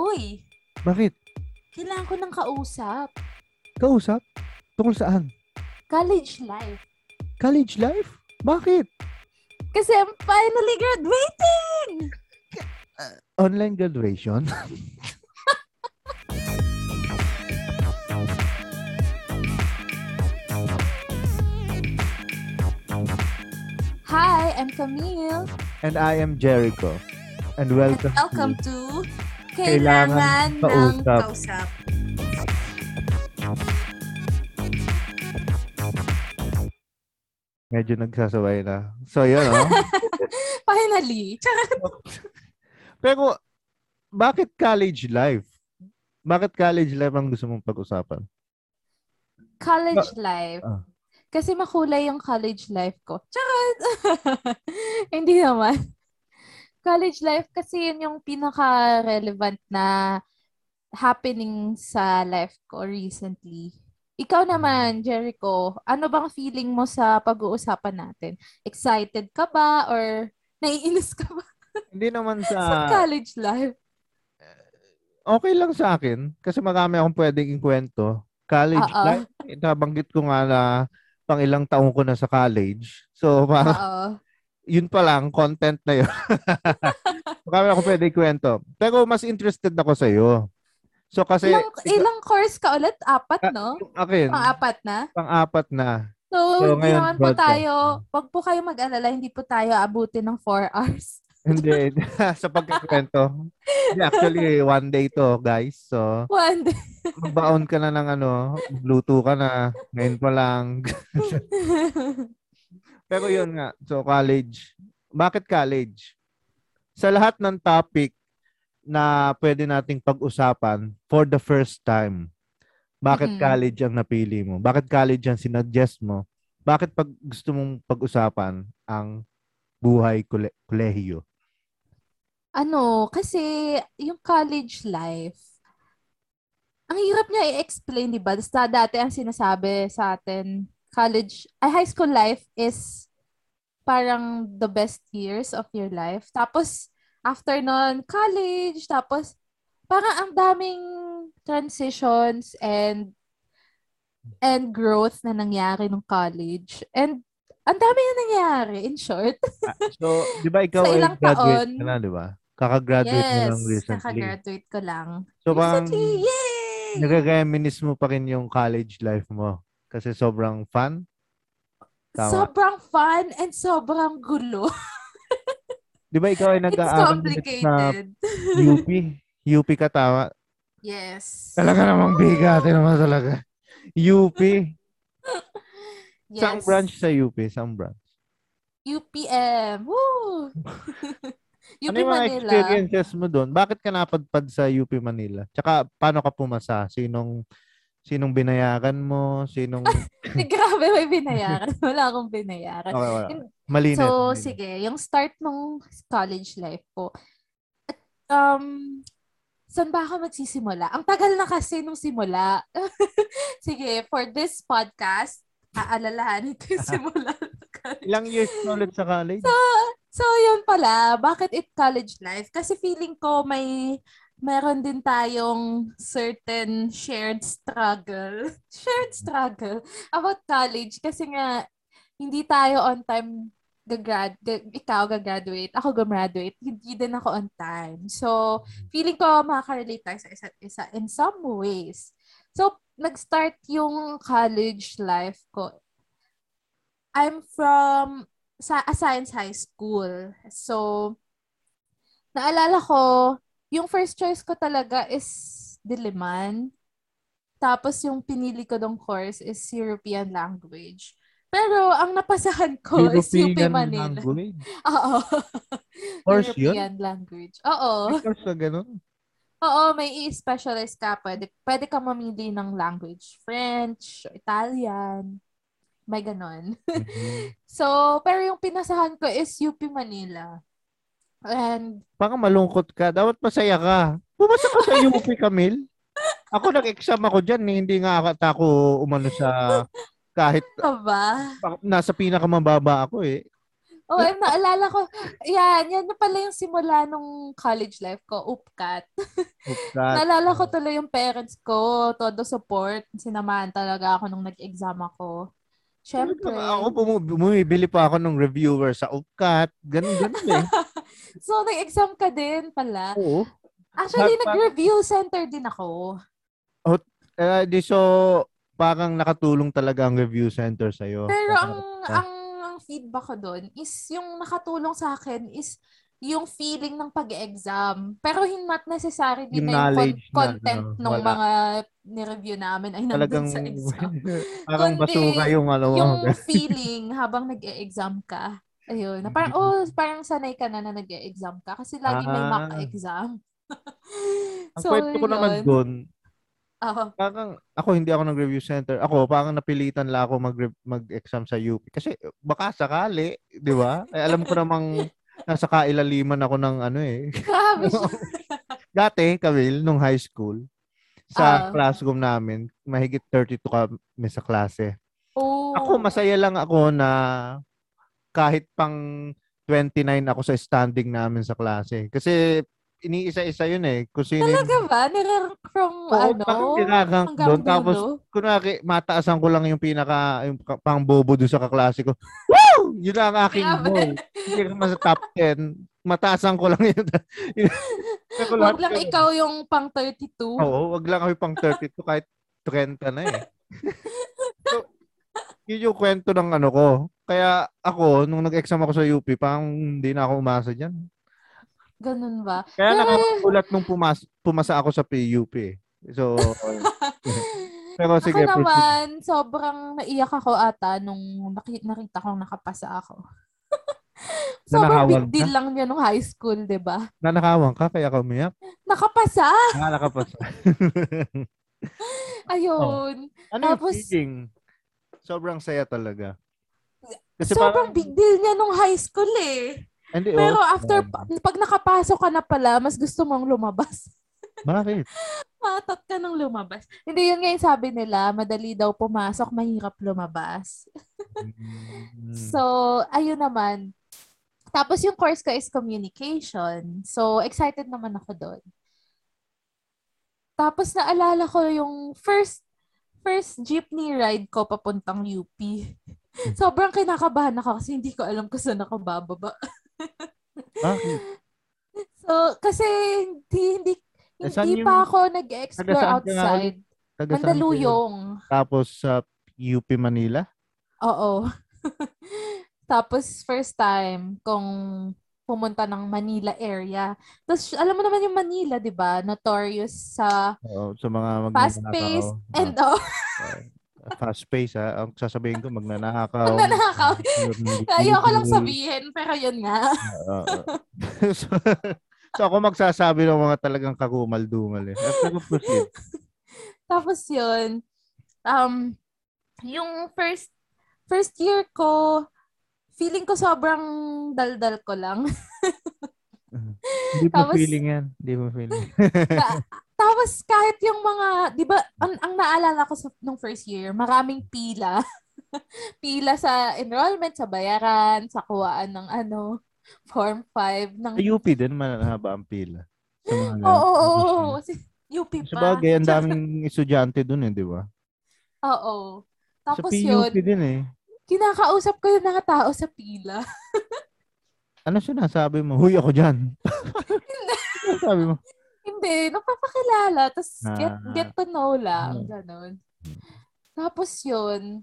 Uy, Bakit? kailangan ko ng kausap. Kausap? Tungkol saan? College life. College life? Bakit? Kasi I'm finally graduating! Online graduation? Hi, I'm Camille. And I am Jericho. And welcome, Welcome to to Kailangan, Kailangan ng Kausap. Kausap. Medyo nagsasaway na. So, yun, oh. Finally. Pero, bakit college life? Bakit college life ang gusto mong pag-usapan? College life. Ah. Kasi makulay yung college life ko. Charot! Hindi naman. College life kasi yun yung pinaka-relevant na happening sa life ko recently. Ikaw naman, Jericho, ano bang feeling mo sa pag-uusapan natin? Excited ka ba or naiinis ka ba Hindi naman sa sa... college life? Okay lang sa akin. Kasi marami akong pwedeng ikwento. College Oo. life. Nabanggit ko nga na pang ilang taong ko na sa college. So, parang Oo. yun pa lang, content na yun. Marami ako pwede ikwento. Pero mas interested ako sa iyo. So kasi Ilang, ilang course ka ulit? Apat, Ah, no? akin, Pang-apat na? pang-apat na. So, So, hindi naman po tayo, wag po kayo mag-alala, hindi po tayo abutin ng 4 hours. Hindi, sa pagkikwento. Hindi, actually, one day to, guys. So, One day. magbaon ka na ng ano, Bluetooth ka na. Ngayon pa lang. Pero yun nga, so college. Bakit college? Sa lahat ng topic na pwede nating pag-usapan for the first time, bakit Mm-mm. college ang napili mo? Bakit college ang sinuggest mo? Bakit pag gusto mong pag-usapan ang buhay kole- kolehiyo? ano, kasi yung college life, ang hirap niya i-explain, di ba? Basta dati ang sinasabi sa atin, college, ay high school life is parang the best years of your life. Tapos, after nun, college, tapos, parang ang daming transitions and and growth na nangyari nung college. And ang dami na nangyari, in short. Ah, So, di ba ikaw ay graduate taon. ka na, di ba? Kakagraduate mo yes, lang recently. kakagraduate ko lang. So, parang recently, yay! nagre-reminisce mo pa rin yung college life mo. Kasi sobrang fun. Tama. Sobrang fun and sobrang gulo. Di ba ikaw ay nag-aaral complicated. UP? UP ka tama? yes. Talaga namang bigatin naman talaga. UP. yes. Saan branch sa UP? Saan branch? UPM. Woo! UP ano yung mga Manila. experiences mo doon? Bakit ka napadpad sa UP Manila? Tsaka paano ka pumasa? Sinong sinong binayaran mo? Sinong Grabe, may binayaran. Wala akong binayaran. Okay, wala. Malinis. So, malinis. sige, yung start nung college life ko. At, um, saan ba ako magsisimula? Ang tagal na kasi nung simula. sige, for this podcast, aalalahanin ko yung simula. ng. Ilang years ka ulit sa college? So, yun pala. Bakit it college life? Kasi feeling ko may meron din tayong certain shared struggle. shared struggle about college. Kasi nga, hindi tayo on time gagrad, ga- ikaw gagraduate, ako gumraduate, hindi din ako on time. So, feeling ko makaka-relate tayo sa isa't isa in some ways. So, nag-start yung college life ko. I'm from sa a science high school. So, naalala ko, yung first choice ko talaga is Diliman. Tapos yung pinili ko dong course is European language. Pero ang napasahan ko is UP European Manila. language? Oo. Course yun? European language. Oo. May course na ganun? Oo, may i-specialize ka. Pwede, pwede ka mamili ng language. French, Italian. May ganon. Mhm. So, pero yung pinasahan ko is UP Manila. And, Baka malungkot ka. Dapat masaya ka. Pumasa ka sa UP, Camille. Ako nag-exam ako dyan. eh. Hindi nga ata ako umano sa kahit aba, nasa pinakamababa ako eh. Oh, eh, naalala ko, yan, yan na pala yung simula nung college life ko, UPCAT. Upkat. naalala ko tuloy yung parents ko, todo support, sinamahan talaga ako nung nag-exam ako. Siyempre. Ako bumibili pa ako ng reviewer sa Upcat. Ganun, ganun eh. So, nag-exam ka din pala. Oo. Actually, Pag- nag-review center din ako. Eh, di so, parang nakatulong talaga ang review center sa'yo. Pero ang, ang, ang feedback ko doon is yung nakatulong sa akin is yung feeling ng pag-exam. Pero hin- not necessary din Yung na yung con- knowledge na, content no, ng wala. mga ni-review namin ay nandun Talagang, sa exam. parang Kundi, basuka yung ano yung feeling habang nag-e-exam ka. Ayun. Na parang, oh, parang sanay ka na na nag-e-exam ka kasi lagi may Ah. mock exam. Ang kwento ko naman yun. doon, Oo. parang ako hindi ako nag-review center. Ako parang napilitan lang ako mag mag-exam sa UP kasi baka sakali, 'di ba? Eh, alam ko namang nasa kailaliman ako ng ano eh. Dati, Camille, nung high school, sa Ah. classroom namin, mahigit 32 kami sa klase. Oh. Ako, masaya lang ako na kahit pang 29 ako sa standing namin sa klase. Kasi iniisa-isa yun eh. Kung sino yung- Talaga ba? Nire-rank from Oo, ano? tinarank hanggang doon. Tapos, kunwari, mataasan ko lang yung pinaka, yung pang bobo doon sa kaklase ko. Woo! Yun lang ang aking goal. Hindi ka sa top 10. Mataasan ko lang yun. Pero lahat Wag lang yun- ikaw yung pang 32. Oo, wag lang kami pang 32 kahit 30 na eh. so, yun yung kwento ng ano ko. Kaya ako, nung nag-exam ako sa UP, parang hindi na ako umasa dyan. Ganun ba? Kaya Pero- nakakagulat nung pumas pumasa ako sa PUP. So, pero sige, ako proceed. naman, sobrang naiyak ako ata nung naki- nakita kong nakapasa ako. sobrang big Nanahawag ka? deal lang niya nung high school, di ba? Nanakawang ka, kaya ka umiyak. Nakapasa! Ah, nakapasa. Ayun. ano yung Tapos- feeling? Sobrang saya talaga. Kasi sobrang parang, big deal niya nung high school eh. hindi, Pero oh, after, pag nakapasok ka na pala, mas gusto mong lumabas. Bakit? Matot ka nang lumabas. Hindi yun nga yung sabi nila, madali daw pumasok, mahirap lumabas. Mm. So, ayun naman. Tapos yung course ko is communication. So, excited naman ako doon. Tapos naalala ko yung first first jeepney ride ko papuntang UP. Sobrang kinakabahan ako kasi hindi ko alam kung saan ako bababa. Bakit? So, kasi hindi, hindi, Eh, hindi yung- pa ako nag-explore outside. Mandaluyong. Tapos sa UP Manila? Oo. Tapos first time kung pumunta ng Manila area. Tapos alam mo naman yung Manila, 'di ba? Notorious sa Oo, sa mga fast pace and oh, fast pace ha. Ang sasabihin ko magnanakaw. Magnanakaw. ayoko lang sabihin, pero yun nga. So, so ako magsasabi ng mga talagang kakumal-dumal eh. Tapos yun, um, yung first first year ko, feeling ko sobrang daldal ko lang. Hindi mo Tapos- feeling yan. Hindi mo feeling. Ta- Tapos kahit yung mga, 'di ba, ang, ang naalala ko sa nung first year, maraming pila. pila sa enrollment, sa bayaran, sa kuwaan ng ano, form 5 ng Sa UP din, mahaba ang pila. Oo, oo, oo. Kasi UP pa. bagay, ang daming estudyante dun eh, di ba? Oo. Tapos PUP yun, din eh. Kinakausap ko yung mga tao sa pila. Ano sinasabi mo? Huy, ako dyan. sabi mo? Hindi, napapakilala. Tapos get, Ah. get to know lang. Hmm. Ganon. Tapos yun,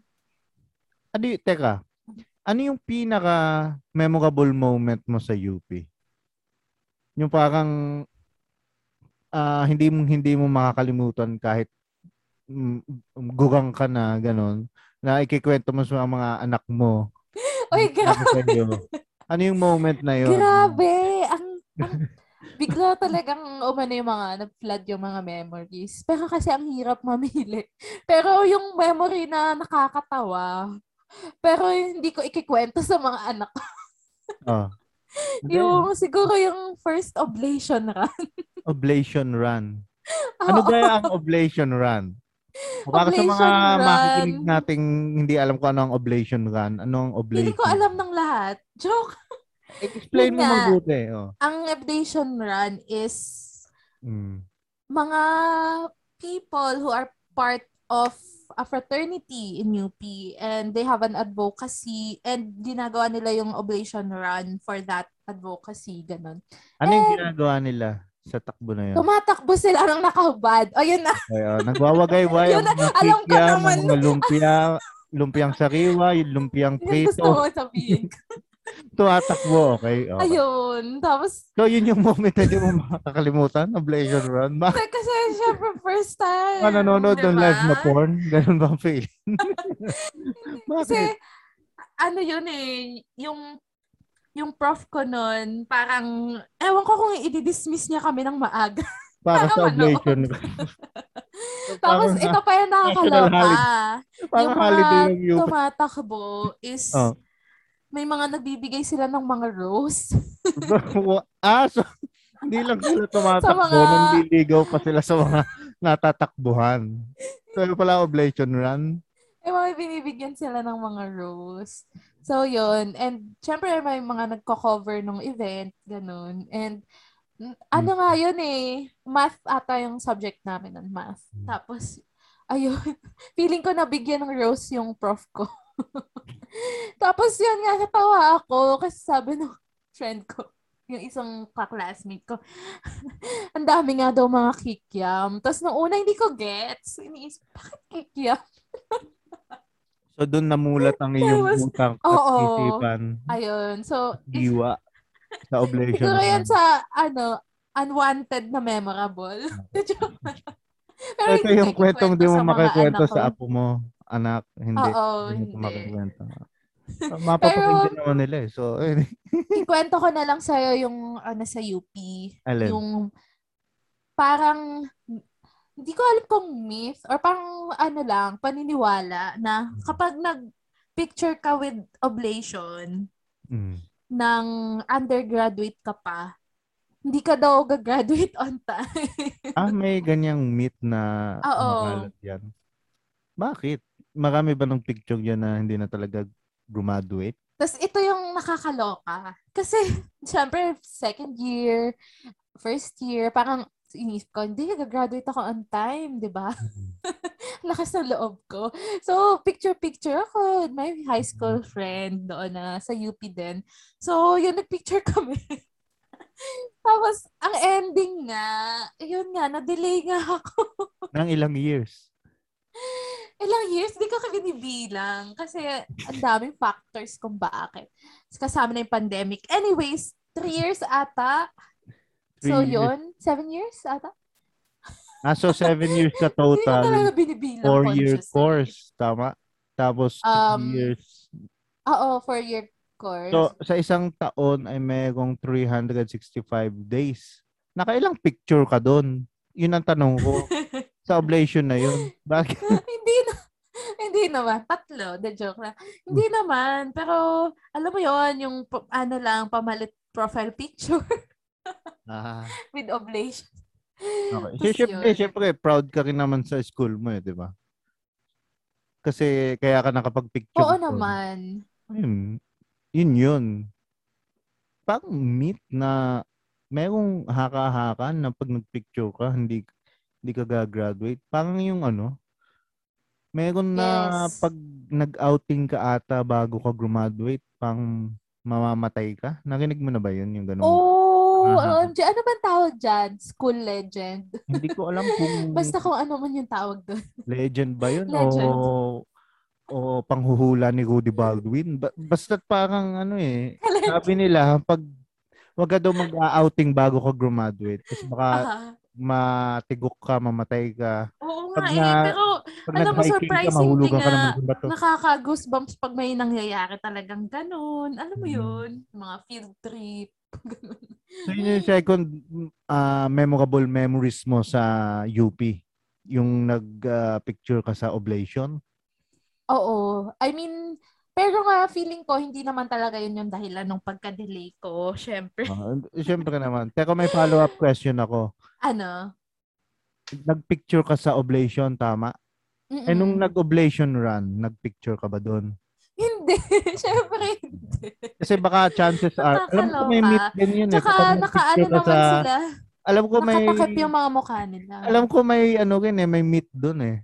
Ano y- teka, ano yung pinaka memorable moment mo sa UP? Yung parang ah, hindi mo hindi mo makakalimutan kahit mm, gugang ka na ganon na ikikwento mo sa mga anak mo. Uy, Para grabe. Ano yung moment na yun? Grabe. Ang, ang bigla talagang umano yung mga nag-flood yung mga memories. Pero kasi ang hirap mamili. Pero yung memory na nakakatawa, pero hindi ko ikikwento sa mga anak. ko. Oh. Yung siguro yung first oblation run. Oblation run. Ano ba ang oblation run? O Para sa mga Oblation run. makikinig nating hindi alam kung ano ang oblation run, ano ang Hindi oblation? ko alam ng lahat. Joke. Explain mo mabuti. Oh. Ang oblation run is Mm. mga people who are part of a fraternity in UP and they have an advocacy and ginagawa nila yung oblation run for that advocacy, ganun. Ano yung Eh, ginagawa nila sa takbo na yun? Tumatakbo sila ng nakahubad. O yun na. Ay, oh, nagwawagay-way Yun na, alam ko naman. mga lumpia, lumpiang sariwa, yung lumpiang Yun gusto prito. ko sabihin. Tumatakbo, okay? okay. Ayun. Tapos, So, yun yung moment na di mo makakalimutan, oblation run. Ba? kasi, syempre first time. Mga nanonood ng diba? live na porn? Ganun ba ang feeling? Kasi, ano yun eh, yung yung prof ko nun, parang, ewan ko kung i-dismiss niya kami ng maaga. Para sa manood. oblation. Tapos, ito pa yung nakakaloka. Yung mga tumatakbo is, Oh. may mga nagbibigay sila ng mga rose. ah, so, hindi lang sila tumatakbo, Sa mga- nandiligaw pa sila sa mga natatakbuhan. So, pala oblation run. Mga binibigyan sila ng mga rose. So, yun. And, syempre, may mga nagko-cover ng event, ganun. And, ano nga yun eh, math ata yung subject namin ng math. Hmm. Tapos, ayun, feeling ko nabigyan ng rose yung prof ko. Tapos, yun nga, natawa ako kasi sabi ng friend ko, yung isang ka-classmate ko, ang dami nga daw mga kikiam. Tapos, nung una, hindi ko gets. Iniisip, bakit kikiam? So, doon namulat ang iyong Tapos, utang at oo. isipan, Ayun. So, diwa sa oblation siguro yan sa, ano, unwanted na memorable. Pero Ito yung kwentong di mo anak sa apo mo, anak. Hindi. Oo, hindi mo hindi. makikwento. Mapapakinggan naman nila eh. So, eh, Ikwento ko na lang sa'yo yung ano sa UP. Alin? Yung parang hindi ko alam kung myth or parang ano lang, paniniwala na kapag nag-picture ka with oblation mm. ng undergraduate ka pa, hindi ka daw gagraduate on time. Ah, may ganyang myth na Oo. yan. Bakit? Marami ba ng picture yan na hindi na talaga graduate? Tapos ito yung nakakaloka. Kasi, syempre, second year, first year, parang inisip ko, hindi, gagraduate ako on time, di ba? Lakas ng loob ko. So, picture-picture ako. with My high school friend doon na sa UP din. So, yun, nagpicture kami. Tapos, ang ending nga, yun nga, na-delay nga ako. Nang ilang years? Ilang years, di ko kami binibilang. Kasi ang daming factors kung bakit. Kasama na yung pandemic. Anyways, three years ata. Three so years. yun, seven years ata. Ah, so seven years ka Hindi ko talaga total. binibilang Four-year course. Tama? Tapos two Um, years. Oo, four-year course. So, sa isang taon ay mayroong 365 days. Nakailang picture ka doon? Yun ang tanong ko. sa oblation na yun. Bakit? hindi na. Hindi naman. Tatlo. The joke lang. Hindi naman. Pero, alam mo yon yung ano lang, pamalit profile picture Ah, with oblation. okay. Tapos Siyempre, yun. siyempre, proud ka rin naman sa school mo eh, di ba? Kasi kaya ka nakapag-picture. Oo naman. Yun, yun yun. Parang myth na merong haka-haka na pag nag-picture ka, hindi hindi ka gagraduate. Parang yung ano, meron na Yes. pag nag-outing ka ata bago ka graduate, pang mamamatay ka. Narinig mo na ba yun? Yung ganun? Oh, Aha. OMG. Ano bang tawag dyan? School legend. Hindi ko alam kung Basta kung ano man yung tawag doon. legend ba yun Legend. o o panghuhula ni Rudy Baldwin. Ba- basta parang ano eh, sabi nila pag wag ka daw mag-outing bago ka graduate kasi baka Aha. matigok ka, mamatay ka. Oo Pag nga na- eh. Pero Pag Alam mo, ka, surprising ka nga, ng bato. nakaka-goosebumps pag may nangyayari talagang ganun. Alam mo Mm. yun? Mga field trip. ganun. So yun yung second ah, memorable memories mo sa UP. Yung nag-picture ka sa oblation. Oo. I mean, pero nga feeling ko, hindi naman talaga yun yung dahilan ng pagka-delay ko. Siyempre. Uh, Siyempre naman. Teka, may follow-up question ako. Ano? Nag-picture ka sa oblation, tama? Mm-mm. Eh, nung nag-oblation run, nag-picture ka ba doon? Hindi. Siyempre hindi. Kasi baka chances are, alam ko may meet din yun eh. Tsaka nakaano naman sa- sila. Alam ko may, Nakatakip yung mga mukha nila. alam ko may ano rin eh, may meet doon eh.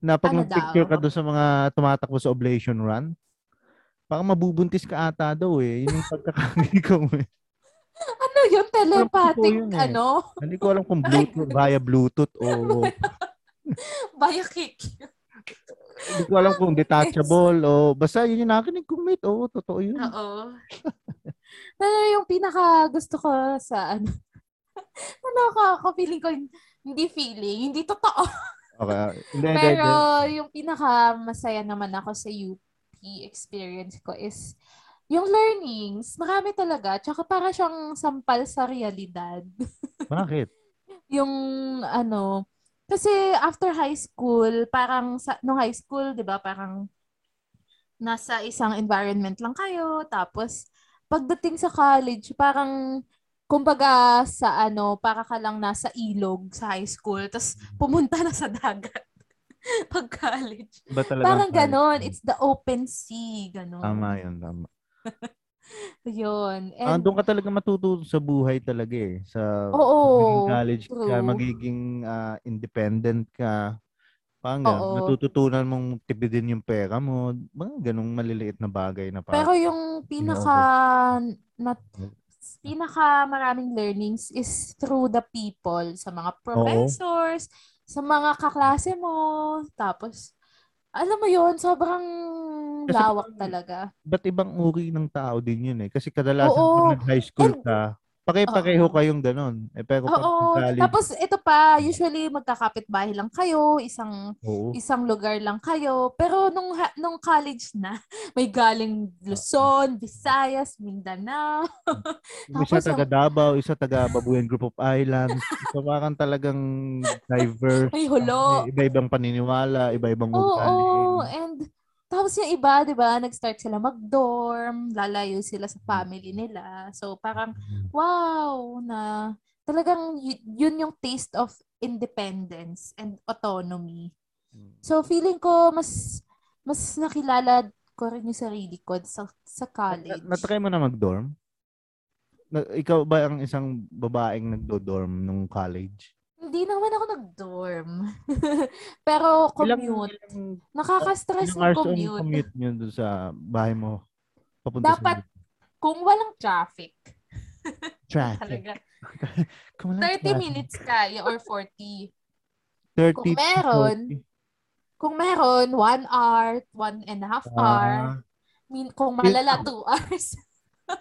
Na pag Ano nag-picture daw? ka doon sa mga tumatakbo sa oblation run, baka mabubuntis ka ata daw eh. Yun yung pagkakagin ko eh. ano yun? Telepathic, yun eh. ano? Hindi ko alam kung Bluetooth, via Bluetooth o Via kick. Hindi ko alam kung detachable o basta yun yung nakinig kong mate. Oo, totoo yun. Oo. Pero yung pinaka gusto ko sa ano, ano ka ako, feeling ko, hindi feeling, hindi totoo. Okay. ah, hindi, Pero hindi. yung pinaka masaya naman ako sa UP experience ko is yung learnings, marami talaga. Tsaka para siyang sampal sa realidad. Bakit? yung ano, kasi after high school, parang sa, nung high school, di ba, parang nasa isang environment lang kayo. Tapos, pagdating sa college, parang, kumbaga sa ano, para ka lang nasa ilog sa high school. Tapos, pumunta na sa dagat. Pag college. Ba talaga? Parang ganon. It's the open sea. Ganon. Tama yun, tama. Yun. Ah, And, doon ka talaga matututo sa buhay talaga eh. Sa Oo, magiging college ka, true. magiging ah, independent ka. Parang. Oo. Natututunan mong tipidin yung pera mo. Mga ganong maliliit na bagay na Pero parang. yung pinaka na, pinaka maraming learnings is through the people, sa mga professors, sa mga kaklase mo, tapos alam mo yon sobrang Kasi lawak talaga. Ba't ibang uri ng tao din yun eh. Kasi kadalasan Oo. pag nag-high school And- ka, pare-pareho Oo. kayong ganon. Eh, pero Oo. nag-college, Tapos ito pa, usually magkakapit bahay lang kayo, isang oo. isang lugar lang kayo. Pero nung nung college na, may galing Luzon, Visayas, Mindanao. Isa Tapos yung- taga Davao, isa taga Babuyan Group of Islands. so parang talagang diverse. May hulo. May iba-ibang paniniwala, iba-ibang Oo, ugali. and tapos yung iba, 'di ba, nag-start sila mag-dorm, lalayo sila sa family nila. So parang wow na talagang yun yung taste of independence and autonomy. So feeling ko mas mas nakilala ko rin yung sarili ko sa sa college. Na- Natry mo na mag-dorm? Na, ikaw ba ang isang babaeng nagdo-dorm nung college? Hindi naman ako nag-dorm. Pero commute. Ilang, Nakaka-stress ilang yung hours ang commute. commute nyo doon sa bahay mo? Papunta Dapat sa Kung walang traffic, traffic. Kung walang 30 traffic. minutes kaya or 40. 30 Kung meron, 40. Kung meron, 1 hour, 1 and a half hour. Ah, Min, kung malala, 2 hours.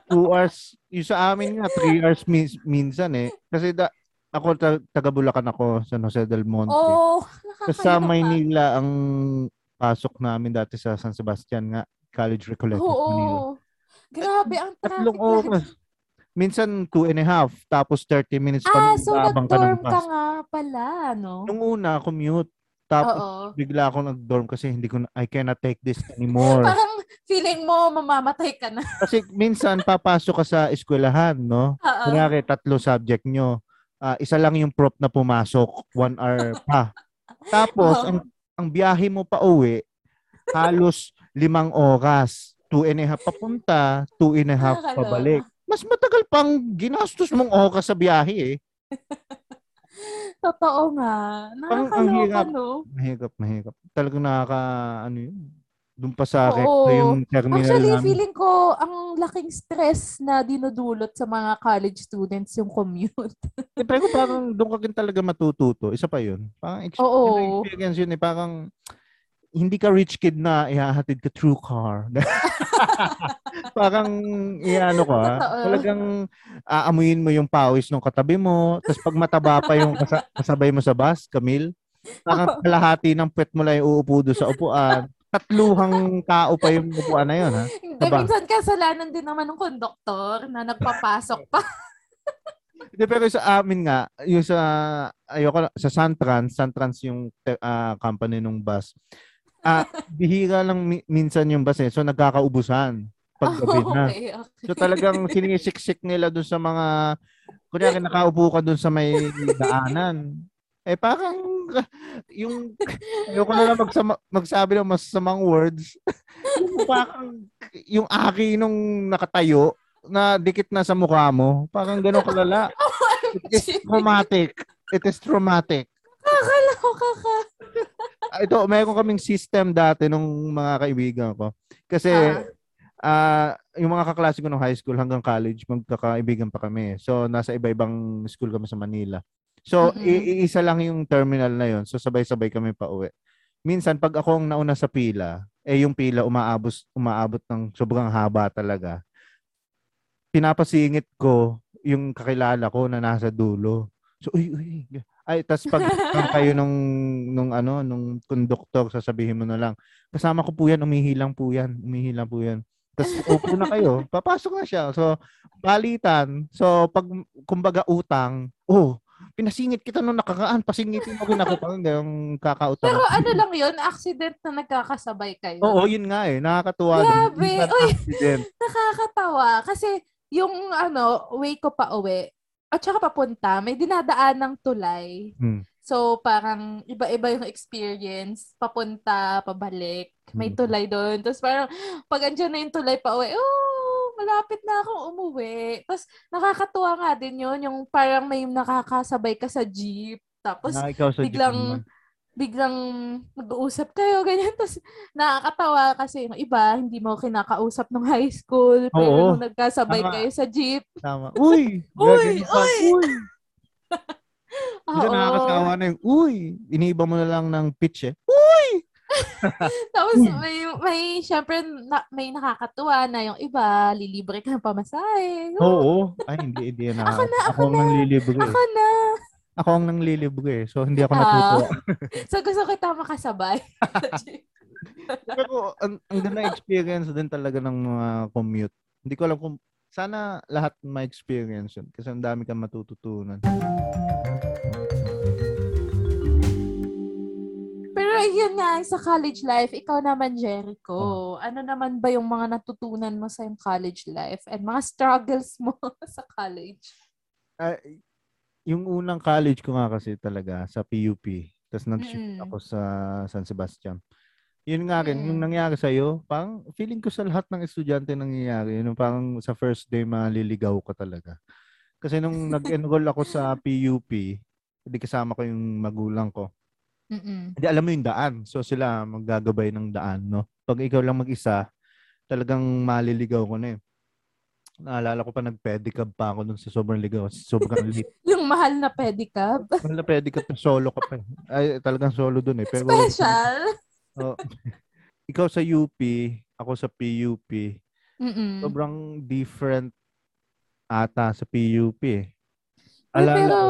two hours. Yung sa amin nga, three hours min- minsan eh. Kasi da, ako, ta- taga Bulacan ako, San Jose del Monte. oh, sa. Maynila, ang pasok namin dati sa San Sebastian nga, College Recollected Oo. Manila. Grabe ang traffic. Tatlong oras. Minsan, two and a half. Tapos 30 minutes pa Ah, so abang ka ng nag-dorm ka nga pala, no? Nung una, commute. Tapos, Oo. bigla ako nag-dorm kasi hindi ko na, I cannot take this anymore. Parang feeling mo mamamatay ka na. kasi minsan, papasok ka sa eskwelahan, no? Oo. Tatlo subject nyo. Ah, isa lang yung prop na pumasok. One hour pa. Tapos, ang, ang biyahe mo pa uwi, halos limang oras. Two and a half papunta, two and a half Nakakaloka. pabalik. Mas matagal pang ginastos mong oras sa biyahe eh. Totoo nga. Parang ang Nakakaloka, hirap. no? Mahirap, mahirap. Talagang nakaka, ano yun, doon pa sa Oo. recto yung terminal Actually, namin. feeling ko ang laking stress na dinudulot sa mga college students yung commute. Siyempre ko parang doon ka rin talaga matututo. Isa pa yun. Parang ex- Oo. experience yun eh. Parang hindi ka rich kid na ihahatid ka through car. parang iano ka. Totoo. Talagang aamuyin mo yung pawis ng katabi mo. Tapos pag mataba pa yung kasa- kasabay mo sa bus, Camille, parang kalahati ng pet mo lang yung uupo doon sa upuan. Tatluhang tao pa yung upuan na yun, ha? Hindi, Aba. minsan kasalanan din naman ng konduktor na nagpapasok pa. Hindi, pero sa amin nga, yung sa, ayoko, sa Santrans, Santrans yung ah, company ng bus. Ah, bihira lang mi- minsan yung bus eh. So nagkakaubusan pag gabi na. okay, okay. So talagang sinisiksik nila dun sa mga kunyari nakaupo ka dun sa may daanan. Eh parang yung, ayoko na lang magsama, magsabi ng masasamang words. yung parang, yung aki nung nakatayo, na dikit na sa mukha mo, parang gano'n kalala. It is traumatic. It is traumatic. Kakaloka ka. Ah, Ito, meron kaming system dati nung mga kaibigan ko. Kasi, ah yung mga kaklase ko nung high school hanggang college, magkakaibigan pa kami. So, nasa iba-ibang school kami sa Manila. So, Mm-mm. i- iisa lang yung terminal na yon So, sabay-sabay kami pa uwi. Minsan, pag ako ang nauna sa pila, eh yung pila umaabot, umaabot ng sobrang haba talaga. Pinapasingit ko yung kakilala ko na nasa dulo. So, uy, uy. Ay, tas pag pag kayo nung, nung ano, nung conductor, sasabihin mo na lang, kasama ko po yan, umihilang po yan, umihilang po yan. Tapos upo na kayo, papasok na siya. So, palitan. So, pag, kumbaga, utang, oh, pinasingit kita nung nakakaan, pasingitin mo rin ako pang yung kakautang. Pero ano lang yun, accident na nagkakasabay kayo. Oo, yun nga eh. Nakakatuwa. Grabe. Uy. Nakakatawa. Kasi yung ano, way ko pa uwi, at saka papunta, may dinadaan ng tulay. Hmm. So, parang iba-iba yung experience. Papunta, pabalik. May Hmm. tulay doon. Tapos parang, pag andyan na yung tulay pa uwi, oh, malapit na akong umuwi. Tapos, nakakatuwa nga din yun. Yung parang may nakakasabay ka sa jeep. Tapos, Na ikaw sa jeep biglang naman. biglang mag-uusap kayo, ganyan. Tapos nakakatawa kasi yung iba, hindi mo kinakausap nung high school. Pero Oo. nung nagkasabay Tama. kayo sa jeep, Tama. Uy! Uy! Uy! Uy! Oo. nakakasawa na yung, uy! Iniba mo na lang ng pitch eh. Tapos may, may, syempre, na, may nakakatuwa na yung iba, lilibre ka ng pamasahe. Oo. Ay, hindi, hindi na. Ako na, ako ang na. nanglilibre. eh. Ako na. Ako ang nanglilibre. eh. So, hindi ako natutuwa. So gusto kita makasabay. Pero, ang, ang ganda experience din talaga ng mga commute. Hindi ko alam kung, sana lahat ma-experience yun. Kasi ang dami kang matututunan. Yun nga, sa college life, ikaw naman, Jericho. Ano naman ba yung mga natutunan mo sa yung college life and mga struggles mo sa college? Ah, yung unang college ko nga kasi talaga sa PUP. Tapos nag-shift Mm-mm. ako sa San Sebastian. Yun nga rin, yung Mm-mm. nangyari sa'yo, parang feeling ko sa lahat ng estudyante nangyayari. Yun, yung parang sa first day maliligaw ka talaga. Kasi nung nag-enroll ako sa PUP, hindi kasama ko yung magulang ko. Mm-mm. Hindi alam mo yung daan. So sila maggagabay ng daan, no? Pag ikaw lang mag-isa, talagang maliligaw ko na eh. Naalala ko pa nag-pedicab pa ako dun sa sobrang ligaw. Sobrang lit. Yung mahal na pedicab. Mahal na pedicab solo ka pa eh. Ay, talagang solo dun eh. Pero, Special. Oh, ikaw sa UP, ako sa PUP. Mm-mm. Sobrang different ata sa PUP eh. Alala pero ko.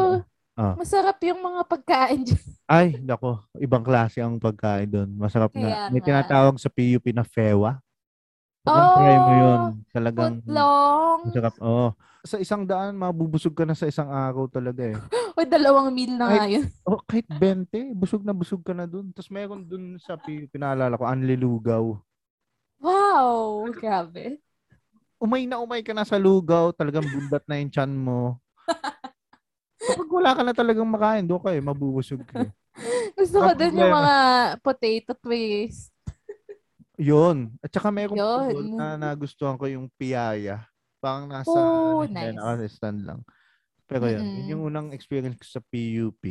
Ah. masarap yung mga pagkain dyan. Ay, nako. Ibang klase ang pagkain doon. Masarap Kaya na. May nga. tinatawag sa PUP na fewa. Pag Oh, try mo yun, talagang Putlong. masarap. Oo. Sa isang daan, mabubusog ka na sa isang araw talaga eh. O dalawang meal na nga yun. Oh, kahit 20, busog na busog ka na doon. Tapos meron doon sa PUP, naalala ko, Anlilugaw. Wow. Grabe. Umay na umay ka na sa lugaw, talagang bundat na yung chan mo. Kapag wala ka na talagang makain, doon kayo, mabubusog ka. eh. Gusto ko Ang din yung mga potato twist. Yun. At saka pa Yun. na nagustuhan ko yung piyaya. Parang nasa Oh, ano nice. naka-stand lang. Pero yun, yun Mm-mm. yung unang experience ko sa PUP.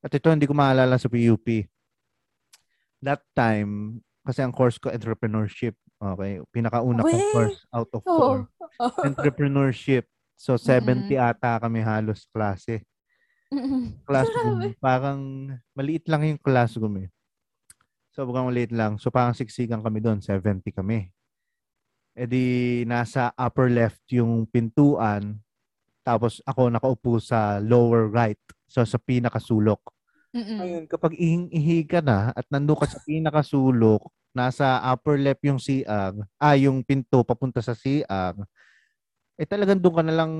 At ito, hindi ko maalala sa PUP. That time, kasi ang course ko, entrepreneurship. Okay? Pinakauna kong Weh! course out of Oo. four. Entrepreneurship. So, 70 Mm-mm. ata kami halos klase. Mm-mm. Classroom. Parang maliit lang yung classroom eh. Sobrang maliit lang. So, parang siksikan kami doon. 70 kami. E di, nasa upper left yung pintuan. Tapos ako nakaupo sa lower right. So, sa pinakasulok. Mm-mm. Ngayon, kapag ihing-ihi ka na at nandun ka sa pinakasulok, nasa upper left yung CR, ah, yung pinto papunta sa CR, eh talagang doon ka na lang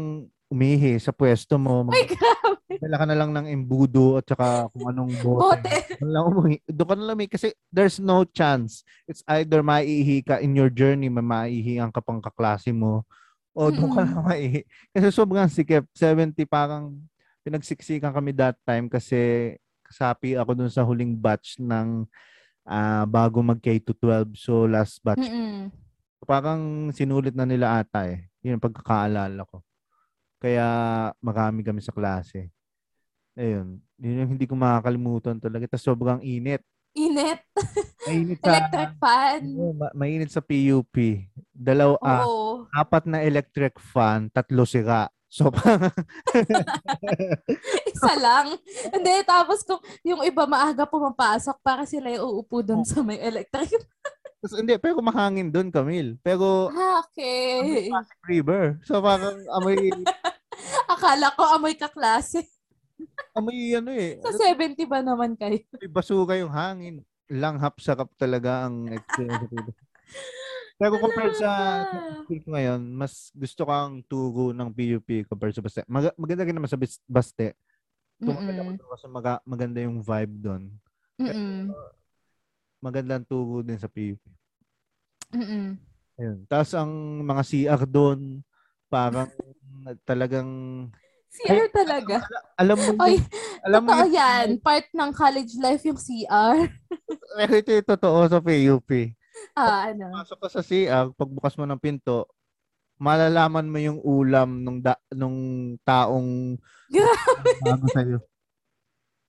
umihi sa pwesto mo. Ay, grabe. Dala ka na lang ng embudo at saka kung anong bote. Bote. Doon lang umuhi. Doon ka na lang umihi. Kasi there's no chance. It's either maiihi ka in your journey, may maiihihan ka pang kaklase mo, o doon ka na maiihi. Kasi sobrang sikip. 70 parang pinagsiksikan kami that time kasi sapi ako dun sa huling batch ng ah, bago mag K-12. So, last batch. Mm-mm. Parang sinulit na nila ata eh. Yun ang pagkakaalala ko. Kaya marami kami sa klase. Ayun. Yun yung hindi ko makakalimutan talaga. Tapos sobrang init. Init. Mainit sa, Electric fan. Oo, ma- mainit sa PUP. Dalaw, ah, Oo. apat na electric fan, tatlo sira. So, parang- Isa lang. Hindi, tapos kung yung iba maaga pumapasok para sila yung uupo doon sa may electric. tas, hindi, pero mahangin doon, Camille. Pero, Ah, okay. Pasig River. So, parang amoy, Akala ko amoy kaklase. amoy ano eh. Sa 70 ba naman kayo? May basuka yung hangin. Langhap sarap talaga ang experience. Pero compared sa school ko ngayon, mas gusto kang turo ng PUP compared sa Baste. Mag- maganda rin naman sa Bas- Baste. Tumakit ako doon kasi maga- maganda yung vibe doon. Mm-mm. Maganda ang turo din sa PUP. Mm-mm. Ayun. Tapos ang mga CR doon, parang talagang, CR talaga. alam mo, Oy, alam mo totoo yung- yan. Part ng college life yung CR. Pero ito yung totoo sa PUP. Ah, ano? Pasok ka sa CR, pagbukas mo ng pinto, malalaman mo yung ulam nung da, nung taong bago sa'yo.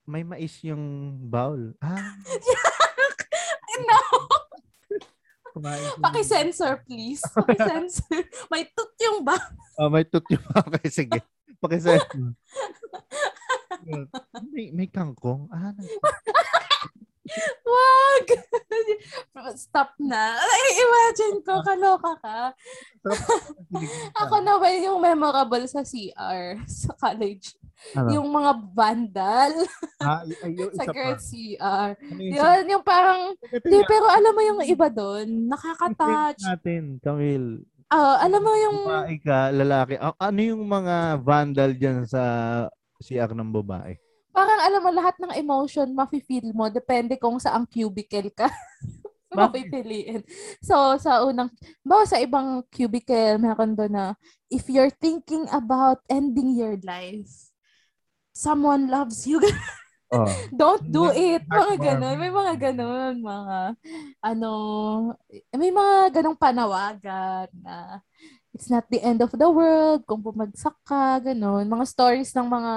May mais yung bowl. Ah, no, kumain siya. paki-sensor please. Paki-sensor. May tut yung ba? Ah, may tut yung okay, sige. Pakisensor. Yun. may, may kangkong. Ah, nag- Wag! Stop na. Ay, imagine ko, kaloka ka. Ako na ba yung memorable sa CR sa college? Ano? Yung mga vandal Ah, y- yung sa girls CR. Ano yung Yun, yung parang, di, pero alam mo yung iba doon, nakaka-touch. natin, Camille. Ah, alam mo yung, Babae ka, lalaki. A- ano yung mga vandal dyan sa CR ng babae? Parang alam mo lahat ng emotion mafe-feel mo depende kung saang cubicle ka. mo Bakit? pipiliin. So, sa unang, bawa sa ibang cubicle, meron doon na, if you're thinking about ending your life, someone loves you, Oh. don't do it. Mga ganon. May mga ganon. Mga, ano, may mga ganong panawagan na it's not the end of the world, kung bumagsak ka, ganon. Mga stories ng mga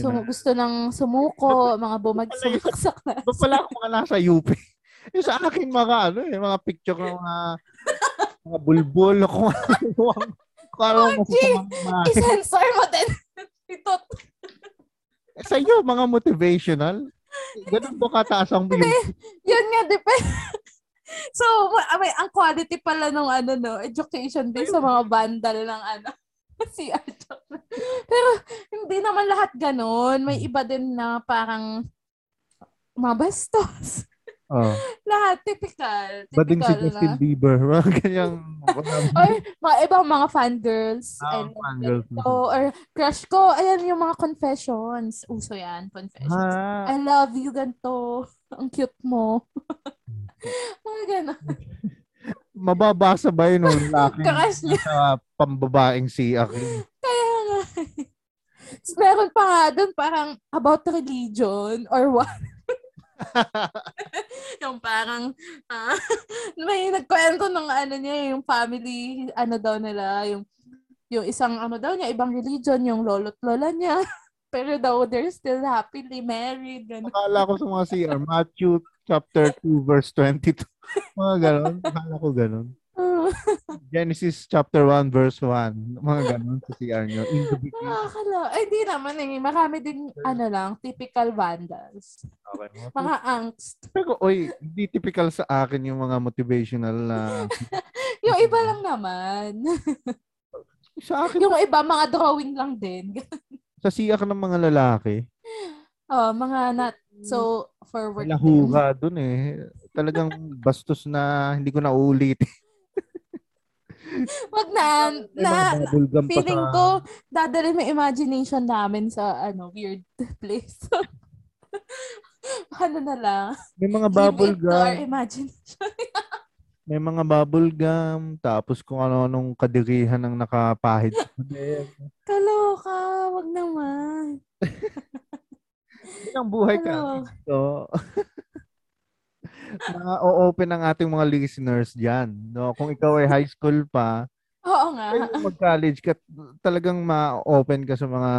sum- gusto ng sumuko, mga bumagsak na. Ba pala ako mga nasa UP? Yung sa akin mga ano eh, mga picture ng mga mga bulbul kung ano kung ano mo sa I-censor mo din. Ito. Sa iyo, mga motivational. Ganun ba kataas ang view? Yun nga, depende. So, ma- may, ang quality pala ng ano, no, education din sa mga bandal ng ano, si. Pero, hindi naman lahat ganon. May iba din na parang mabastos. Oh. Lahat, typical. Bading si Typical Justin. Bieber. Mga ganyang... Or mga ibang mga fangirls. Ah, love fangirls. ganito. or crush ko, ayan yung mga confessions. Uso yan, confessions. Ah, I love you, ganito. Ang cute mo. Mga gano'n. mababasa ba yun ng niya. sa pambabaeng si Akin? Kaya nga. Tapos Meron pa nga doon parang about religion or what. yung parang ah, may nagkwento ng ano niya yung family ano daw nila yung yung isang ano daw niya ibang religion yung lolo't lola niya pero daw they're still happily married ganun. Akala ko sa mga CR, Matthew chapter 2 verse 22. Mga ganon. Akala ko ganon. Genesis chapter 1 verse 1. Mga ganon sa CR nyo. In the beginning. Nakakala. Ay, di naman eh. Marami din, ano lang, typical vandals. Okay. Mga angst. Pero, oy, hindi typical sa akin yung mga motivational na Yung iba lang naman. sa akin, yung iba, mga drawing lang din. sa CR ng mga lalaki. Oh, mga not so forward. Wala din. huga dun eh. Talagang bastos na hindi ko na uulit. Wag na, May na, feeling ko, dadali mo imagination namin sa, ano, weird place. ano na lang. May mga bubble gum. imagination. May mga bubble gum. Tapos kung ano-anong kadirihan ng nakapahid. Kaloka, wag naman. Yun ang buhay ka. Ano? So, na-open ang ating mga listeners dyan. No? Kung ikaw ay high school pa, Oo nga. ay mag-college ka, talagang ma-open ka sa mga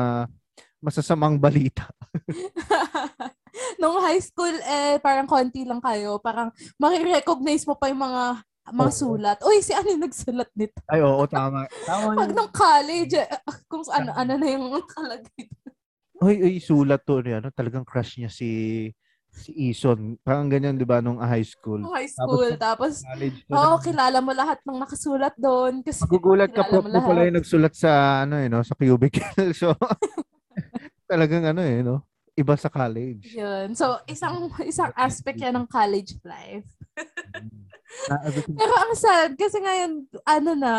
masasamang balita. Nung high school, eh, parang konti lang kayo. Parang marirecognize mo pa yung mga mga Oo. sulat. Uy, si ano yung nagsulat nito? Ay, oo, tama. Tama Pag nung college, eh, kung ano, ano na yung nakalagay. Uy, uy, sulat to. Ano, talagang crush niya si si Ison. Parang ganyan, di ba, nung high school. Nung high school. Tapos, oo, na. kilala mo lahat ng nakasulat doon. Kasi Magugulat ka po mo pala yung nagsulat sa ano eh no, sa cubicle. So talagang ano eh no, iba sa college. Yun. So, isang isang aspect yan ng college life. Na, everything- Pero ang sad, kasi ngayon, ano na,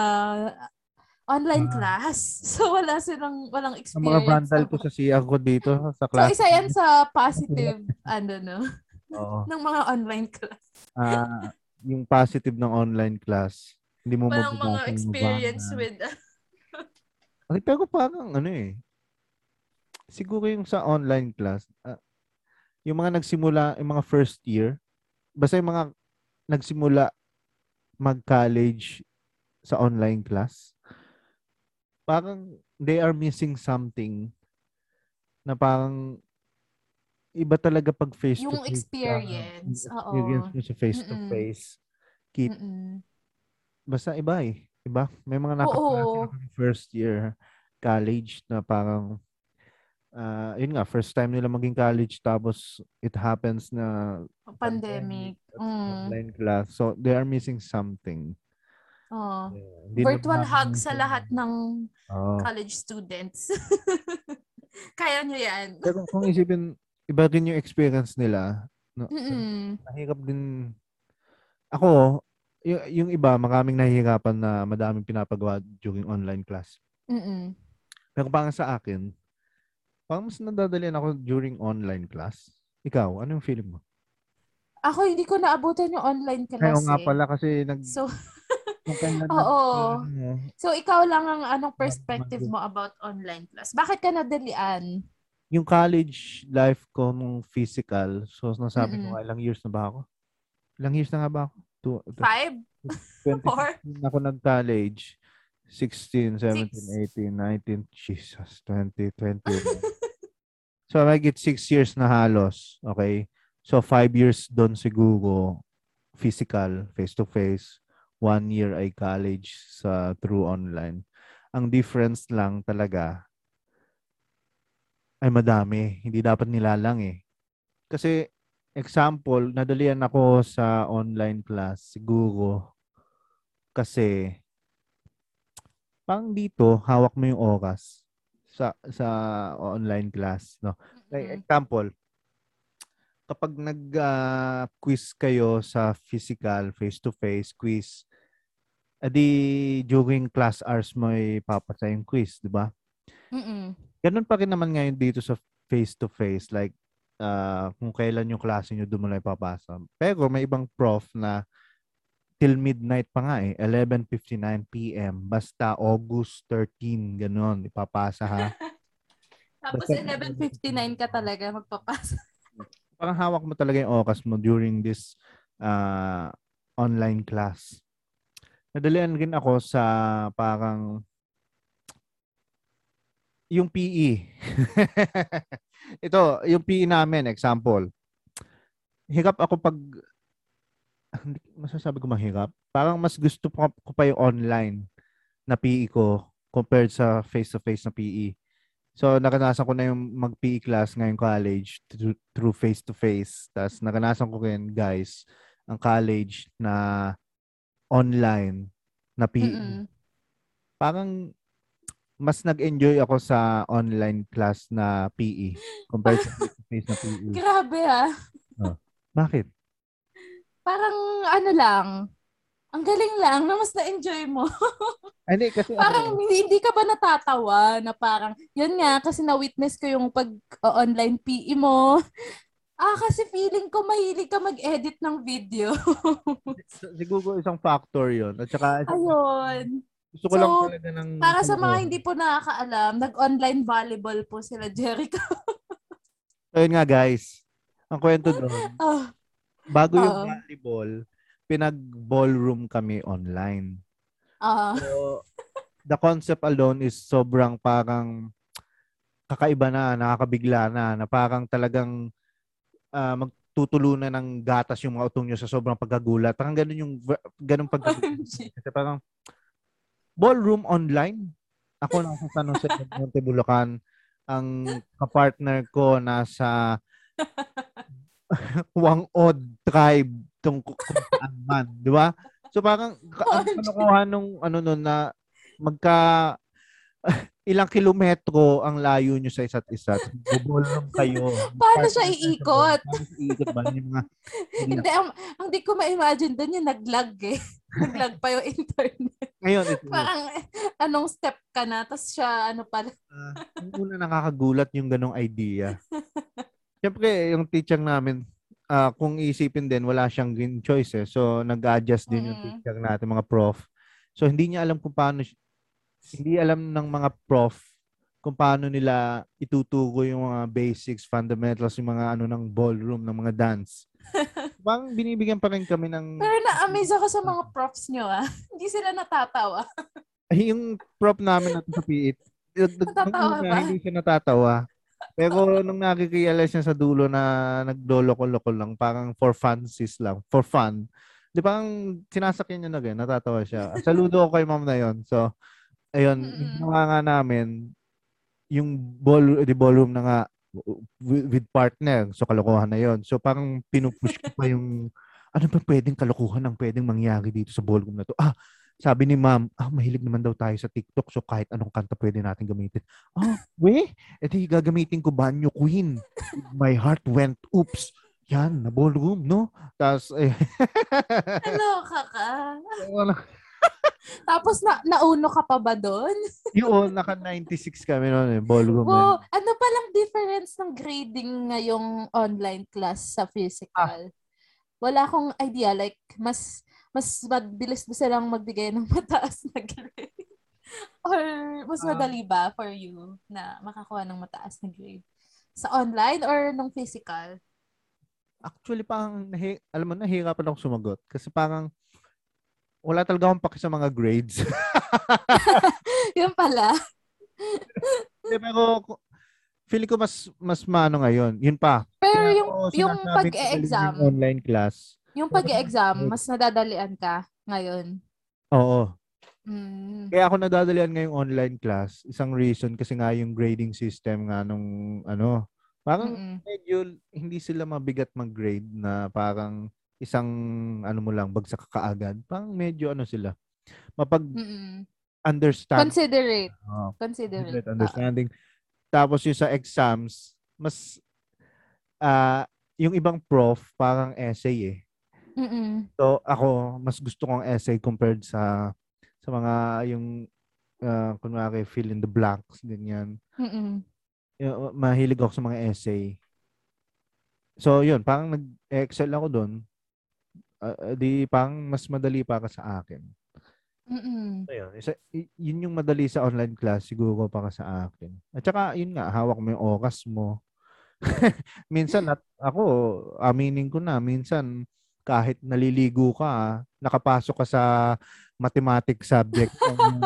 online Ah. class. So, wala silang, walang Ang experience. mga vandal ko sa siya ko dito sa So, class. isa yan sa positive, ano, no, Oo. ng mga online class. Ah, yung positive ng online class. Hindi mo Walang mga experience mga- with, Ay, pero parang ano eh. Siguro yung sa online class, ah, yung mga nagsimula, yung mga first year, basta yung mga nagsimula mag-college sa online class, parang they are missing something na parang iba talaga pag face to Yung face. experience, oo. Experience mo sa face to face. Kit, basta iba eh. Iba? May mga nakaklase ng first year college na parang ah yun nga, first time nila maging college tapos it happens na pandemic. at Mm. online class. So, they are missing something. Oo. Yeah. Virtual hug sa lahat ng Oo. college students. Kaya nyo yan. Pero kung isipin, iba din yung experience nila. No? Mm-mm. Nahirap din. Ako, yung, yung iba, maraming nahihirapan na madaming pinapagawa during online class. Mm-mm. Pero parang sa akin, parang mas nadadalian ako during online class. Ikaw, ano yung feeling mo? Ako, hindi ko naabutan yung online class Kaya nga eh. pala kasi nag... So, Oo. so ikaw lang ang anong perspective mo about online class? Bakit ka nadalian? yung college life ko nung physical, so nasabi ko Mm-mm. nga, ilang years na ba ako? Ilang years na nga ba ako? Two, two, Five? 20 Four? ako nag-college. 16, 17, Six. 18, 19, Jesus, 20, 21. so, I get six years na halos. Okay? So, five years doon siguro physical, face-to-face. One year ay college sa through online. Ang difference lang talaga ay madami. Hindi dapat nilalang eh. Kasi, example, nadalian ako sa online class siguro kasi pang dito, hawak mo yung oras sa sa online class, no? Like Mm-mm. example, kapag nag-quiz kayo sa physical, face-to-face quiz, adi during class hours mo ipapasa yung quiz, di ba? Mm-mm. Ganun pa rin naman ngayon dito sa face-to-face, like ah, kung kailan yung klase nyo, doon mo ipapasa. Pero may ibang prof na till midnight pa nga eh, 11.59 p.m. Basta August 13, ganun, ipapasa ha. Tapos Basta- 11.59 ka talaga magpapasa. Parang hawak mo talaga yung oras mo during this ah, online class. Nadalian rin ako sa parang yung PE. Ito, yung PE namin, example. Hirap ako pag masasabi ko mahirap. Parang mas gusto ko pa yung online na PE ko compared sa face-to-face na PE. So, naranasan ko na yung mag-PE class ngayong college through, through face-to-face. Tapos, naranasan ko rin, guys, ang college na online na PE. Mm-mm. Parang mas nag-enjoy ako sa online class na PE compared sa face-to-face na PE. Grabe ah. Bakit? Parang ano lang. Ang galing lang na mas na-enjoy mo. Hindi, kasi parang ako, hindi, hindi ka ba natatawa na parang, yun nga, kasi na-witness ko yung pag-online PE mo. Ah, kasi feeling ko mahilig ka mag-edit ng video. siguro isang factor yon At saka, Ayun. gusto ko So, lang talaga ng... Para sa mga hindi po nakakaalam, nag-online volleyball po sila Jericho. So yun nga guys, ang kwento doon, Oh, bago yung Oo. volleyball, pinag-ballroom kami online. ah, So, the concept alone is sobrang parang kakaiba na, nakakabigla na, na parang talagang ah, magtutulunan ng gatas yung mga utong nyo sa sobrang pagkagulat. Parang ganun yung, ganun pagkagulat. OMG. Kasi parang, ballroom online. Ako nasa San Jose Monte, Bulacan. Ang kapartner ko nasa Wangod tribe tung kung saan man, di ba? So parang ang OMG. kalokohan nung ano nun na magka ilang kilometro ang layo nyo sa isa't isa. Bubulong kayo. Paano siya iikot? Paano siya iikot ba? Yung mga, hindi ang, ang di ko ma-imagine doon yung naglag eh. naglag pa yung internet. Ngayon, ito, Parang anong step ka na, tapos siya ano pala. Ah, yung una nakakagulat yung ganong idea. Siyempre, yung teacher namin, ah, kung isipin din, wala siyang green choice eh. So, nag-adjust din yung Mm. teacher natin, mga prof. So, hindi niya alam kung paano, hindi alam ng mga prof kung paano nila itutugo yung mga basics, fundamentals, yung mga ano ng ballroom, ng mga dance. Bang binibigyan pa rin kami ng Pero na-amaze ako sa mga profs nyo ah. Hindi sila natatawa. Yung prop namin na to sa PE, Natatawa ba? hindi siya natatawa. Pero nung nakikialas niya sa dulo na nagdoloko-loko lang, parang for funsies lang, for fun. Di ba ang sinasakyan niya na ganyan, natatawa siya. Saludo ako kay ma'am na yon. So, ayun, ginawa nga namin, yung ball, the ballroom na nga, with, with partner. So, kalokohan na yon. So, parang pinupush ko pa yung, ano ba pwedeng kalokohan ang pwedeng mangyari dito sa ballroom na to? Ah, sabi ni ma'am, ah, mahilig naman daw tayo sa TikTok. So, kahit anong kanta pwede natin gamitin. Ah, we? E di gagamitin ko Banyo Queen. My heart went, oops. Yan, na ballroom, no? Tapos, eh, Kaloka ka. wala. Tapos na nauno ka pa ba doon? yun, naka 96 kami noon eh, ballroom. Wow, eh. ano palang difference ng grading ngayong online class sa physical? Wala akong idea. Like, mas mas mabilis ba silang magbigay ng mataas na grade? Or mas Ah. madali ba for you na makakuha ng mataas na grade? Sa online or nung physical? Actually, parang, nahi, alam mo, nahihirapan ako sumagot. Kasi parang, wala talaga akong paki sa mga grades. Yun pala. Hindi, pero, ku- feeling ko mas, mas maano ngayon. Yun pa. Pero yung, yung Yung online class. Yung pag-e-exam, mas nadadalian ka ngayon. Oo. Mm. Kaya ako nadadalian ngayong online class. Isang reason kasi nga yung grading system nga nung ano, parang Mm-mm. medyo hindi sila mabigat mag-grade na parang isang ano mo lang bagsak ka kaagad. Parang medyo ano sila. Mm-mm. Mapag-understand. Considerate. Oo, Considerate. considerate understanding. Tapos yung sa exams, mas ah yung ibang prof parang essay eh. Mm-mm. So ako mas gusto kong essay compared sa sa mga yung uh, kunwari fill in the blanks ganyan. Mm-mm. Yung- mahilig ako sa mga essay. So yun, parang nag-excel ako doon. Ah, di parang mas madali para sa akin. Mm-mm. Ayun, isa, y- yun yung madali sa online class siguro para sa akin. At saka yun nga, hawak mo yung oras mo. minsan at ako, aminin ko na, minsan kahit naliligo ka, nakapasok ka sa mathematics subject. um,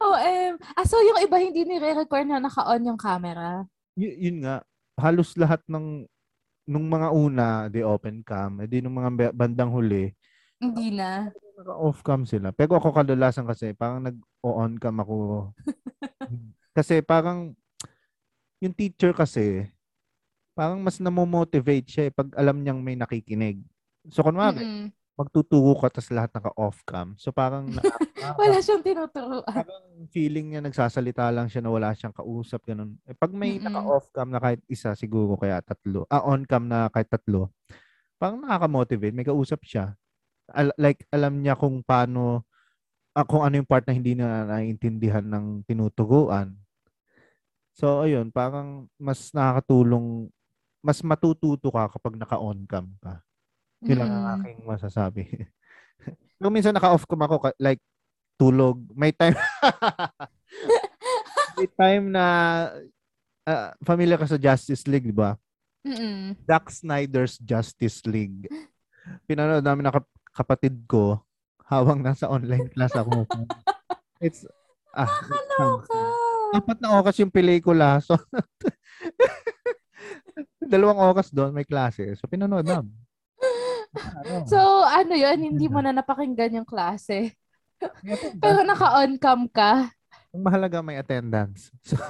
ah, so yung iba hindi nire-record na naka-on yung camera? y- yun nga, halos lahat ng nung mga una, di open cam, edi nung mga bandang huli, Hindi na. off cam sila. Pero ako kadalasan kasi, parang nag-on cam ako. kasi parang, yung teacher kasi, parang mas namomotivate siya eh, pag alam niyang may nakikinig. So, kunwari, Mm-mm. magtuturo ka tapos lahat naka-off cam. So, parang, na, Wala siyang tinuturuan. parang feeling niya nagsasalita lang siya na wala siyang kausap, ganun. Eh, pag may Mm-mm. naka-off cam na kahit isa, siguro kaya tatlo, ah, on cam na kahit tatlo, parang nakaka-motivate, may kausap siya. Al- like, alam niya kung paano, ah, kung ano yung part na hindi na naiintindihan ng tinuturuan. So, ayun, parang mas nakakatulong, mas matututo ka kapag naka-on cam ka. Yun lang ang Mm-mm. aking masasabi. Pero minsan naka-off cam ako, ka- like, tulog. May time, may time na, ah, familiar ka sa Justice League, di ba? Mm-mm. Zack Snyder's Justice League. Pinanood namin kap- kapatid ko habang nasa online class ako. It's ah, Nakakaloka. apat na oras yung pelikula. So, dalawang oras doon may klase. So, pinanood namin. Ano? So, ano yun, hindi mo na napakinggan yung klase. Pero Pero naka-on cam ka. ang mahalaga may attendance. So,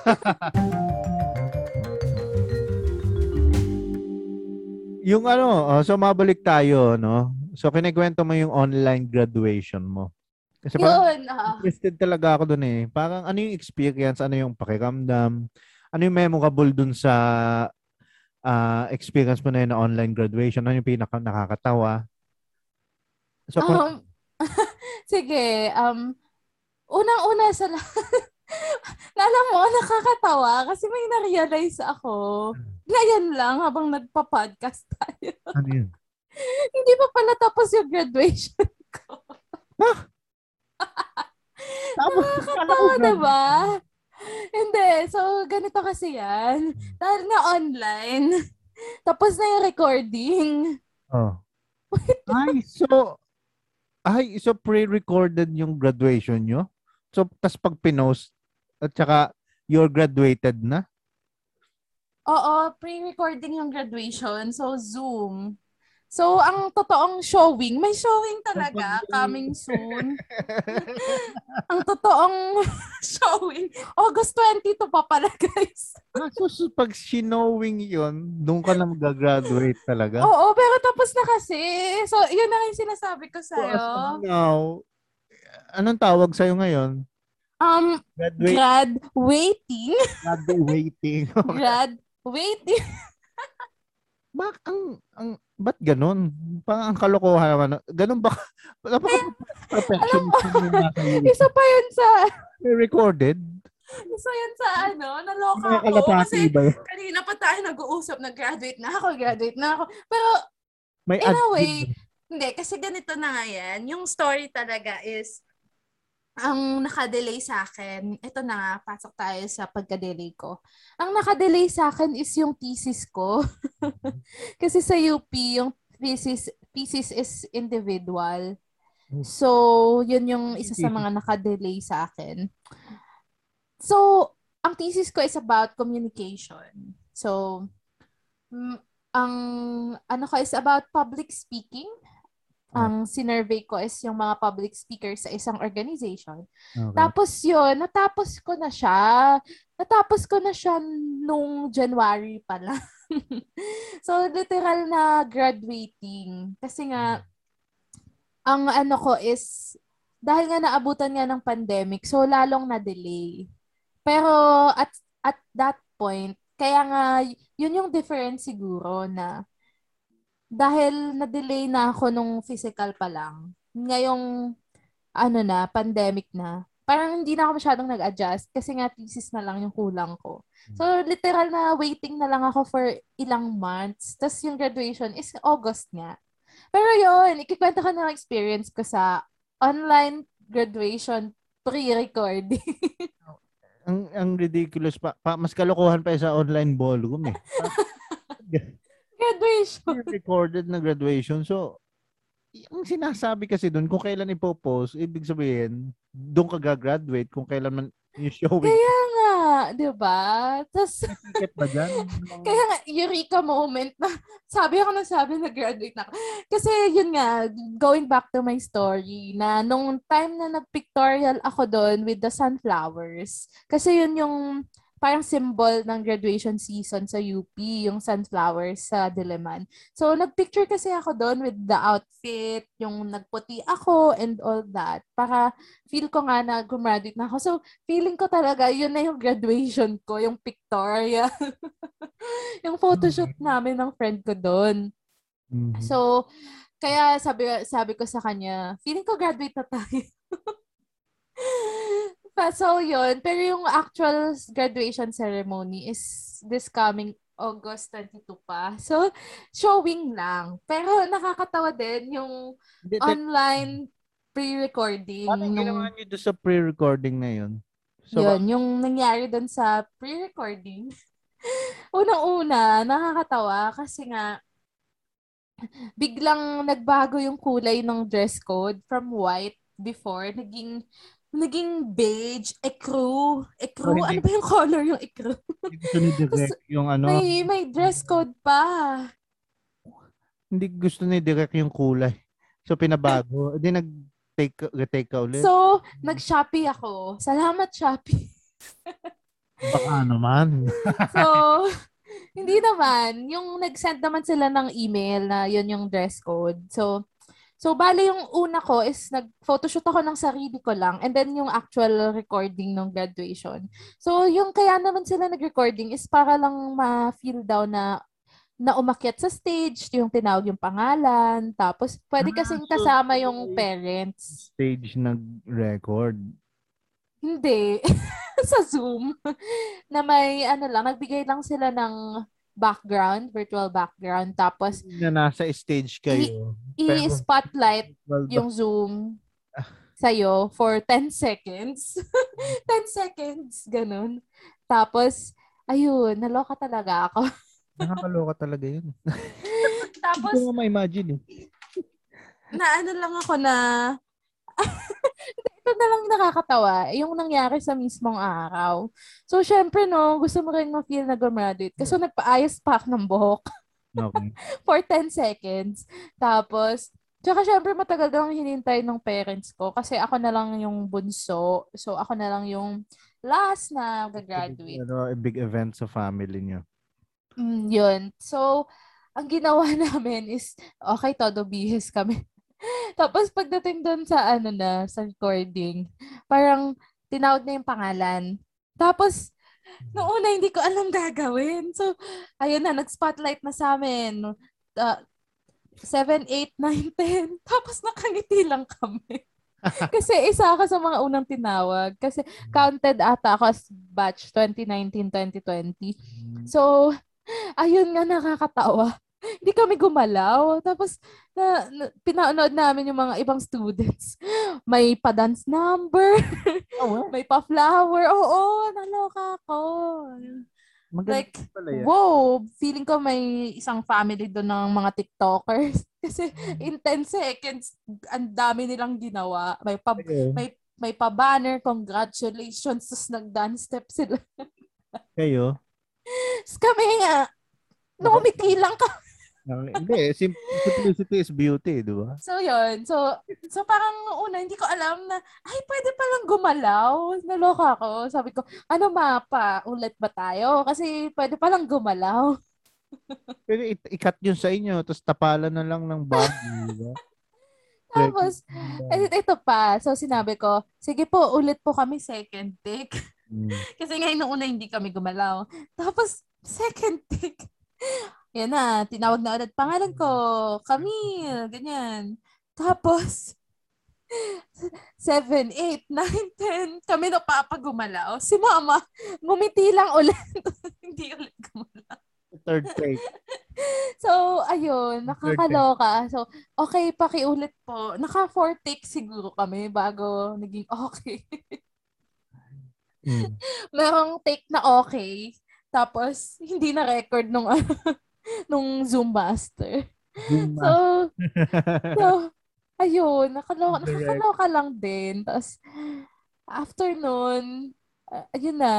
yung ano, oh, so mabalik tayo, no? So, kinikwento mo yung online graduation mo. Kasi parang Yun. ah. interested talaga ako dun eh. Parang ano yung experience, ano yung pakiramdam, ano yung memorable dun sa ah, experience mo na yun na online graduation, ano yung pinaka nakakatawa. So, kung- Um, sige, um, unang-una sa lahat, alam mo, nakakatawa kasi may na-realize ako. Ngayon lang, habang nagpa-podcast tayo. ano yun? Hindi pa pala tapos yung graduation ko. Tapos, Nakakatawa, diba? Hindi. So, ganito kasi yan. Dahil nga online, tapos na yung recording. Oh. Ay, so, ay, so pre-recorded yung graduation nyo? So, tas pag pinost, at saka you're graduated na? Oo, pre-recording yung graduation. So, Zoom. So, ang totoong showing, may showing talaga, coming soon. ang totoong showing, August 22 pa pala, guys. ah, so, so, pag sinowing yun, doon ka na mag-graduate talaga? Oo, pero tapos na kasi. So, yun na yung sinasabi ko So, as sa'yo. of now, anong tawag sa'yo ngayon? Um, Graduate, graduating. graduating. graduating. Bak, ang, ang, ba't ganun? Parang ang kalokohan naman. Ganun ba? Nasa iyo. Isa pa yun sa, Recorded? isa yun sa ano, naloka ako. Kasi ba yun? kanina pa tayo nag-uusap, nag-graduate na ako, graduate na ako. Pero May In a ad- way, hindi, kasi ganito na nga yan. Yung story talaga is, ang nakadelay sa akin, ito na nga, pasok tayo sa pagka-delay ko. Ang nakadelay sa akin is yung thesis ko. kasi sa UP, yung thesis, thesis is individual. So, yun yung isa sa mga nakadelay sa akin. So, ang thesis ko is about communication. So, mm, ang ano ko is about public speaking. Ang sinurvey ko is yung mga public speakers sa isang organization. Okay. Tapos yun, natapos ko na siya. Natapos ko na siya nung January pa lang. so, literal na graduating. Kasi nga, ang ano ko is, dahil nga naabutan nga ng pandemic, so lalong na-delay. Pero at at that point, kaya nga, yun yung difference siguro na dahil na-delay na ako nung physical pa lang, ngayong ano na, pandemic na, parang hindi na ako masyadong nag-adjust kasi nga thesis na lang yung kulang ko. So, literal na waiting na lang ako for ilang months. Tapos yung graduation is August nga. Pero yun, ikikwento ko na ang experience ko sa online graduation pre-recording. ang ang ridiculous pa, pa mas kalokohan pa sa online ballroom eh. graduation. recorded na graduation. So, ang sinasabi kasi doon, kung kailan ipopost, ibig sabihin, doon ka gagraduate kung kailan man yung showing. Kaya nga, di ba? Tapos, kaya nga, eureka moment na sabi ako na sabi na graduate na ako. Kasi yun nga, going back to my story, na nung time na nag-pictorial ako doon with the sunflowers, kasi yun yung parang symbol ng graduation season sa UP, yung sunflowers sa Diliman. So, nagpicture kasi ako doon with the outfit, yung nagputi ako and all that. Para feel ko nga na gumraduate na ako. So, feeling ko talaga, yun na yung graduation ko, yung pictorial. yung photoshoot namin ng friend ko doon. Mhm. So, kaya sabi sabi ko sa kanya, feeling ko graduate na tayo. Pa- so, yun. Pero yung actual graduation ceremony is this coming August 22 pa. So, showing lang. Pero nakakatawa din yung Hindi, te- online pre-recording. Paano nung- ginawa niyo doon sa pre-recording na yun? So, yun, yung nangyari doon sa pre-recording. Unang-una, nakakatawa kasi nga, biglang nagbago yung kulay ng dress code from white before, naging naging beige, ecru. Ecru, Oh, ano ba yung color yung ecru? Hindi gusto ni Direk yung ano, May, may dress code pa. hindi gusto ni Direk yung kulay. So pinabago. Hindi nag-take, retake ka ulit. So, nag-Shopee ako. Salamat, Shopee. Baka naman. So, hindi naman. Yung nag-send naman sila ng email na yun yung dress code. So, so bale yung una ko is nag-photoshoot ako ng sarili ko lang and then yung actual recording ng graduation. So, yung kaya naman sila nag-recording is para lang ma-feel daw na na umakyat sa stage, yung tinawag yung pangalan, tapos pwede Ah, kasing kasama yung parents. Stage nag-record. Hindi. sa Zoom. na may, ano lang, nagbigay lang sila ng background, virtual background. Tapos, Na nasa stage kayo. I-spotlight Well, yung Zoom sa'yo for 10 seconds. 10 seconds, ganun. Tapos, ayun, naloka talaga ako. Nakakaloka talaga yun. Tapos, Hindi ko ma-imagine eh. na ano lang ako na ito na lang nakakatawa, yung nangyari sa mismong araw. So, syempre, no, gusto mo rin ma-feel na gumraduate. Kasi nagpaayos pa ako ng buhok Okay. for 10 seconds. Tapos, tsaka syempre matagal lang hinintay ng parents ko kasi ako na lang yung bunso. So, ako na lang yung last na gagraduate. Pero a big event sa family niyo. Mm, yun. So, ang ginawa namin is, okay, todo bihis kami. Tapos pagdating doon sa ano na, sa recording, parang tinawag na yung pangalan. Tapos, noong una hindi ko alam gagawin. So, ayun na, nag-spotlight na sa amin. Uh, 7, 8, 9, 10. Tapos nakangiti lang kami. Kasi isa ako sa mga unang tinawag. Kasi counted ata ako as batch 2019-2020. So, ayun nga nakakatawa. Hindi kami gumalaw. Tapos, na, na, pinanood namin yung mga ibang students. May pa-dance number, Oh, may pa-flower. Oo, naloka ako. Maganda Like, pala yan. wow, feeling ko may isang family doon ng mga TikTokers. Kasi in 10 seconds, ang dami nilang ginawa. May pa, Kayo, may may pa-banner, congratulations, tapos nag-dance step sila. kayo, Tapos kami nga, numiti lang ka. Hindi, sim- simplicity is beauty, di ba? So, yun. So, so parang una, hindi ko alam na, ay, pwede palang gumalaw. Naloka ako. Sabi ko, ano mapa, ulit ba tayo? Kasi pwede palang gumalaw. Pero i- ikat yun sa inyo, tapos tapalan na lang ng bag, di ba? Tapos, eh, ito pa. So, sinabi ko, sige po, ulit po kami second take. Mm. Kasi ngayon nung una hindi kami gumalaw. Tapos, second take. Yan na, tinawag na ulit pangalan ko. Camille, ganyan. Tapos, 7, 8, 9, 10, kami na papagumalaw. Si mama, ngumiti lang ulit. hindi ulit gumalaw. Third take. So, ayun, nakakaloka. So, okay, pakiulit po. Naka four take siguro kami bago naging okay. Mm. Merong take na okay. Tapos, hindi na record nung, nung Zoom Master. Zoom So, so ayun, nakaloka, nakakaloka lang din. Tapos, after nun, ah, ayun na.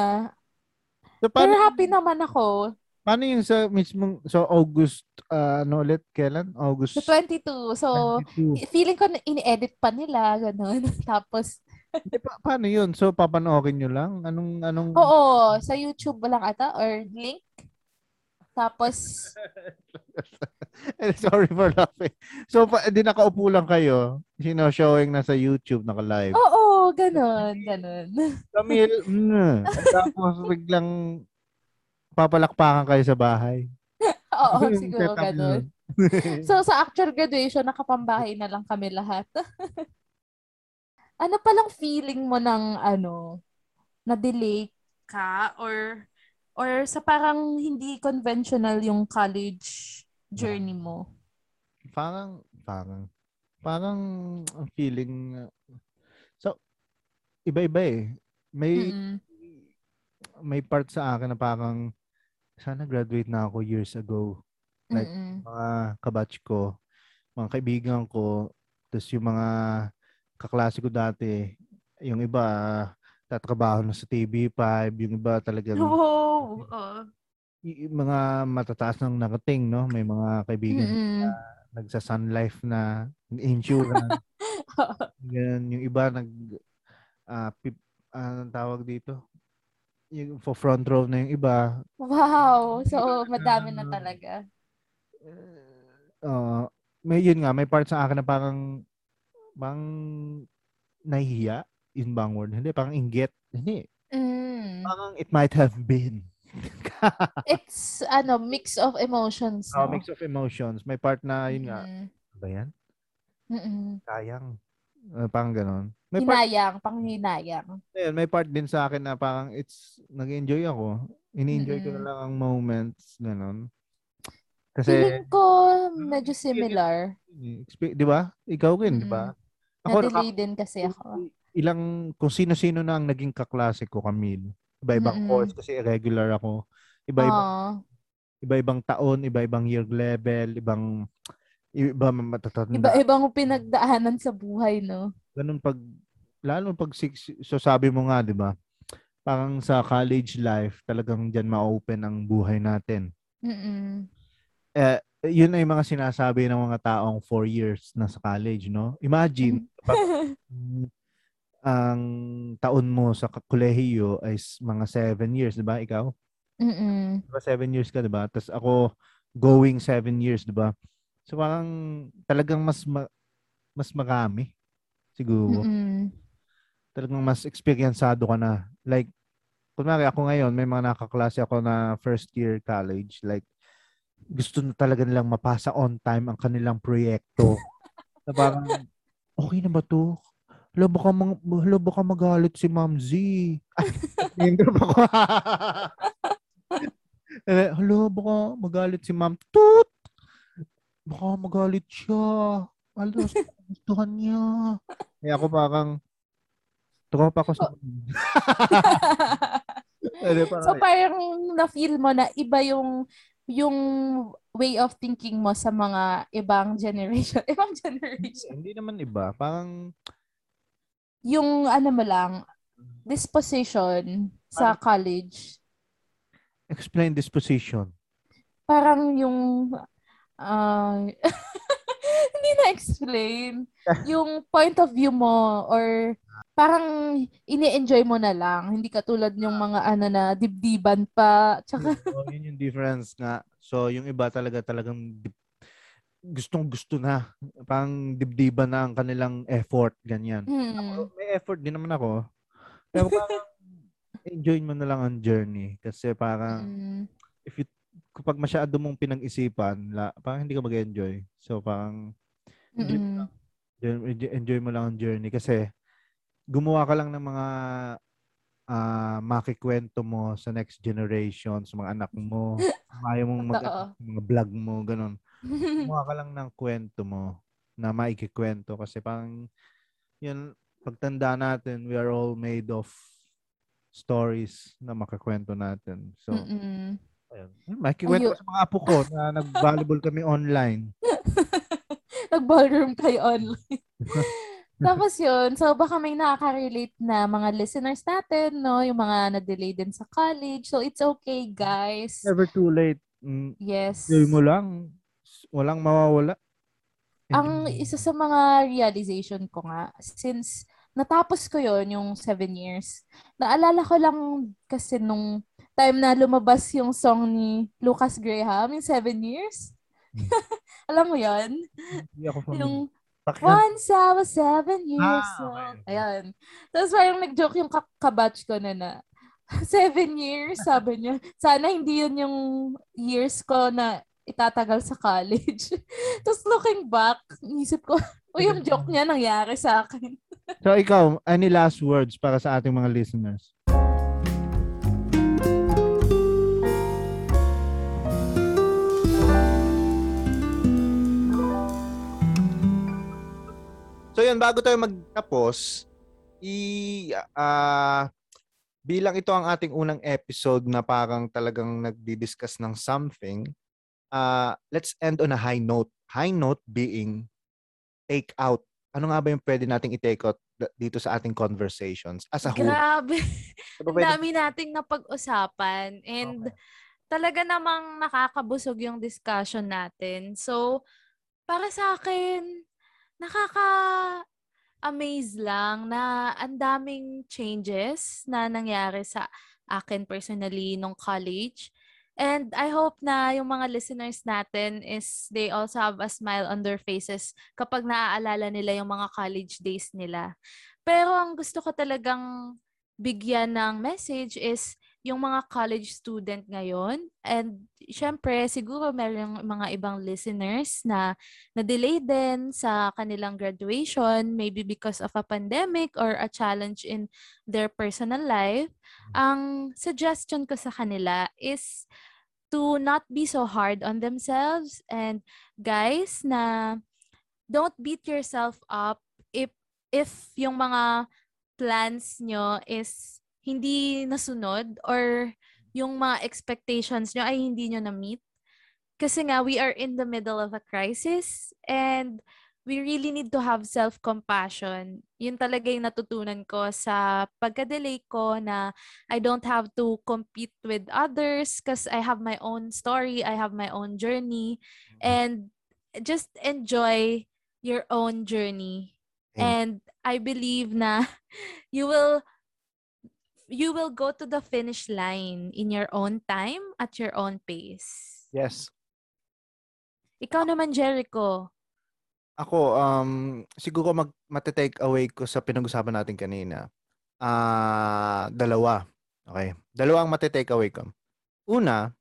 So, Pero paano, happy naman ako. paano yung sa mismong, so August, ah, ano ulit, kailan? August Sa 22. So, 22. feeling ko na ini-edit pa nila, ganun. Tapos, Eh, pa- paano yun? So, papanoorin nyo lang? Anong, anong, oo, sa YouTube lang ata, or link. Tapos, Eh, Sorry for laughing. So, pa, di nakaupo lang kayo. Sino showing na sa YouTube, naka-live. oo, ganun, ganun. Camille, mm, tapos biglang papalakpakan kayo sa bahay. Oo, Yung siguro setup ganun. So, sa actual graduation, nakapambahay na lang kami lahat. ano palang feeling mo ng, ano, na-delay ka or or sa parang hindi conventional yung college journey mo? parang, parang, parang ang feeling, uh, so, iba-iba eh. May, Mm-mm. may part sa akin na parang sana graduate na ako years ago. Like, Mm-mm. Mga kabatch ko, mga kaibigan ko, tapos yung mga kaklase ko dati, yung iba, tatrabaho na sa TV5, yung iba talagang Oh, oo. y- y- mga matataas ng nakating, no? May mga kaibigan Mm-mm. nagsa Sun Life na insurance. Ganun. Yung iba nag ah pip, anong tawag dito? Yung for front row na yung iba. Wow. So, madami na talaga. Uh, may yun nga, may part sa akin na parang parang nahihiya in bang word. Hindi, parang inggit. Hindi. Mm. Parang it might have been. It's, ano, mix of emotions. oh, No? mix of emotions. May part na yun nga. Mm. Ba yan? Mm-mm. Sayang. Uh, parang ganon. May part, Hinayang, panghinayang. Ayun, may part din sa akin na parang it's, nag-enjoy ako. Ini-enjoy ko na lang ang moments, ganon. Kasi, Feeling ko medyo similar. expe- di ba? Ikaw rin, di ba? Ako, Na-delay din kasi ako. Ilang, kung sino-sino na ang naging kaklase ko, Camille. Iba-ibang Mm-mm. course kasi irregular ako. Iba-ibang, iba-ibang taon, iba-ibang year level, ibang, iba matatanda. Iba-ibang pinagdaanan sa buhay, no? ganun pag lalo pag six, so sabi mo nga 'di ba parang sa college life talagang diyan ma-open ang buhay natin Mm-mm. eh yun ay mga sinasabi ng mga taong four years na sa college no imagine pag mm, ang taon mo sa kolehiyo ay mga seven years 'di ba ikaw Mm-mm. Diba seven years ka, diba? Tapos ako going seven years, diba? So parang talagang mas ma- mas marami siguro. Mm-mm. Talagang mas experiencado ka na. Like, kunwari ako ngayon, may mga nakaklase ako na first year college. Like, gusto na talaga nilang mapasa on time ang kanilang proyekto. na parang, okay na ba to? Hala, baka, mang, hala, baka magalit si Ma'am Z. Name drop ako. Eh, Hala, baka magalit si Ma'am Toot. Baka magalit siya. Hala, gustuhan niya. Kaya ako parang, tropa ko sa... Ano, parang, so parang na-feel mo na iba yung yung way of thinking mo sa mga ibang generation. Ibang generation. hindi naman iba. Parang, Yung ano mo lang, disposition sa college. explain this position. Parang yung ah, hindi na explain yung point of view mo or parang ini-enjoy mo na lang hindi katulad yung mga ano na dibdiban pa tsaka so, yun yung difference nga. So, yung iba talaga talagang gustong gusto na. Parang dibdiban na ang kanilang effort, ganyan. Ako, may effort din naman ako. Pero parang enjoy mo na lang ang journey. Kasi parang, mm, if you, kapag masyado mong pinag-isipan, la, parang hindi ka mag-enjoy. So, parang, enjoy mo mm, lang. Enjoy- mo lang ang journey. Kasi, gumawa ka lang ng mga ah makikwento mo sa next generation, sa mga anak mo. Ayaw mong mag mga vlog mo, ganun. Gumawa ka lang ng kwento mo na maikikwento kasi parang yun, pagtanda natin, we are all made of stories na makakwento natin. So, mm-mm. ayun. Makikwento sa mga apo ko na nag-volleyball kami online. Nag-ballroom kayo online. Tapos yun, so baka may nakaka-relate na mga listeners natin, no? Yung mga na-delay din sa college. So it's okay, guys. Never too late. Mm, Yes. enjoy mo lang. Walang mawawala. Ang isa sa mga realization ko nga, since natapos ko yon yung seven years, naalala ko lang kasi nung time na lumabas yung song ni Lucas Graham, yung seven years. Alam mo yon Hindi ako familiar. Yung Pakinggan. Once I was seven years Ah, old. okay. Ayan. Tapos parang nag-joke yung ka- kabatch ko na na, seven years, sabi niya. Sana hindi yun yung years ko na itatagal sa college. Tapos looking back, isip ko, o yung joke niya nangyari sa akin. So ikaw, any last words para sa ating mga listeners? So yun, bago tayo magtapos, i ah bilang ito ang ating unang episode na parang talagang nagdi-discuss ng something, uh, let's end on a high note. High note being take out. Ano nga ba yung pwede nating i-take out dito sa ating conversations as a whole? Grabe. Ano Ang dami nating napag-usapan and Okay. talaga namang nakakabusog yung discussion natin. So, para sa akin, nakaka-amaze lang na ang daming changes na nangyari sa akin personally nung college. And I hope na yung mga listeners natin is they also have a smile on their faces kapag naaalala nila yung mga college days nila. Pero ang gusto ko talagang bigyan ng message is yung mga college student ngayon. And syempre, siguro meron mga ibang listeners na na-delay din sa kanilang graduation, maybe because of a pandemic or a challenge in their personal life. Ang suggestion ko sa kanila is to not be so hard on themselves and guys na don't beat yourself up if if yung mga plans nyo is hindi nasunod or yung mga expectations nyo ay hindi nyo na-meet. Kasi nga, we are in the middle of a crisis and we really need to have self-compassion. Yun talaga yung natutunan ko sa pagka-delay ko na I don't have to compete with others because I have my own story, I have my own journey, and just enjoy your own journey. And I believe na you will you will go to the finish line in your own time at your own pace. Yes. Ikaw naman, Jericho. Ako, um, siguro mag, mati-take away ko sa pinag-usapan natin kanina. Ah, dalawa. Okay. Dalawa ang mati-take away ko. Una,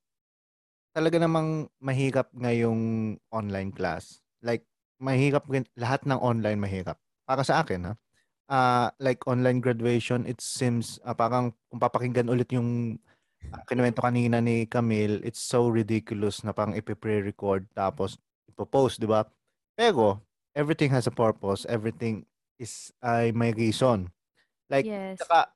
talaga namang mahirap ngayong online class. Like, mahirap lahat ng online mahirap. Para sa akin, ha? Ah, like online graduation, it seems ah, parang kung papakinggan ulit yung uh, kinuwento kanina ni Camille, it's so ridiculous na parang ipi-pre-record tapos ipopost, di ba? Pero, everything has a purpose. Everything is ay may reason. Like, yes. saka,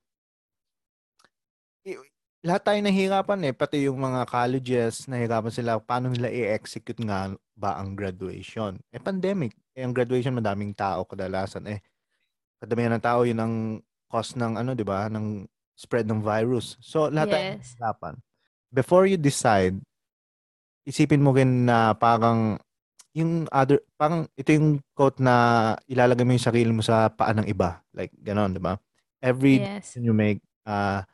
lahat tayo nahihirapan eh. Pati yung mga colleges, nahihirapan sila paano nila i-execute nga ba ang graduation. Eh, pandemic. Eh, ang graduation, madaming tao kadalasan. Eh, kadamihan ng tao, yun ang cause ng ano, di ba? Ng spread ng virus. So, lahat tayo Yes. nahihirapan. Before you decide, isipin mo rin na parang yung other, parang ito yung quote na ilalagay mo yung sarili mo sa paa ng iba. Like, ganon, di ba? Every Yes. decision you make, ah,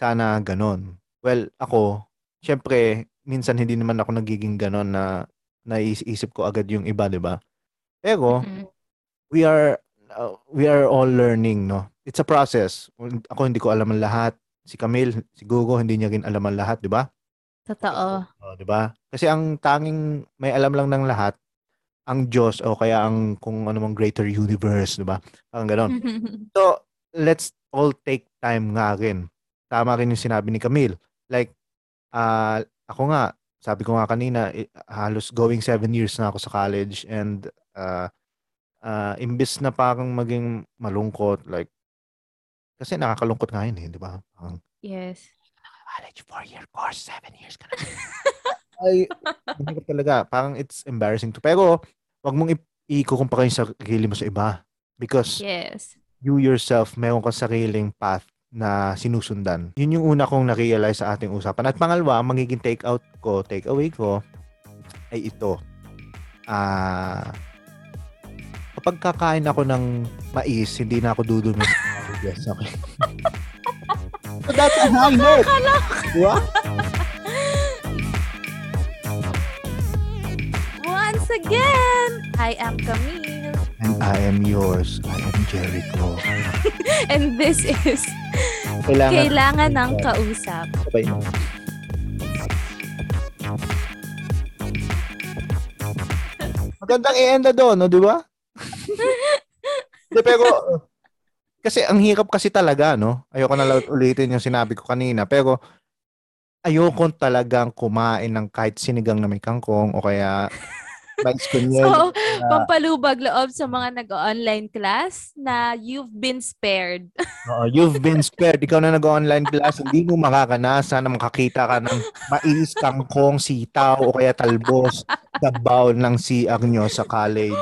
sana ganon. Well, ako, syempre, minsan hindi naman ako nagiging ganon na naiisip ko agad yung iba, di ba? Pero, Mm-mm. we are uh, we are all learning, no? It's a process. Ako hindi ko alam ang lahat. Si Camille, si Gugo, hindi niya rin alam ang lahat, di ba? Totoo. Oh, 'di ba? Kasi ang tanging may alam lang ng lahat ang Diyos o kaya ang kung ano mang greater universe, 'di ba? Parang ganoon. So, let's all take time nga rin. Tama rin yung sinabi ni Camille. Like, ah ako nga, sabi ko nga kanina, eh, halos going seven years na ako sa college and uh, uh, imbis na parang maging malungkot, like, kasi nakakalungkot nga yun eh, di ba? Parang, yes. college, four-year course, seven years ka na. Ay, mahirap talaga. Parang it's embarrassing to. Pero, wag mong i- ikukumpara yung sarili mo sa iba. Because Yes. you yourself, meron kang sariling path na sinusundan. Yun yung una kong na-realize sa ating usapan. At pangalawa, ang magiging take out ko, take away ko, ay ito. Ah, kapag kakain ako ng mais, hindi na ako dudumi. yes, okay. so that's a high note. Diba? Once again, I am Camille. And I am yours. I am Jericho. And this is Kailangan, Kailangan ng Kausap. Sabay. Magandang i-end na doon, no, di ba? Di, pero, kasi ang hirap kasi talaga, no? Ayoko na ulitin yung sinabi ko kanina, pero ayoko talagang kumain ng kahit sinigang na may kangkong o kaya con yelo. So, Ah. pampalubag loob sa mga nag-online class na you've been spared. Oo, you've been spared. Ikaw na nag-online class, hindi mo makakanasa na makakita ka ng mais, kangkong, sitaw, o kaya talbos sa bowl ng CR nyo sa college.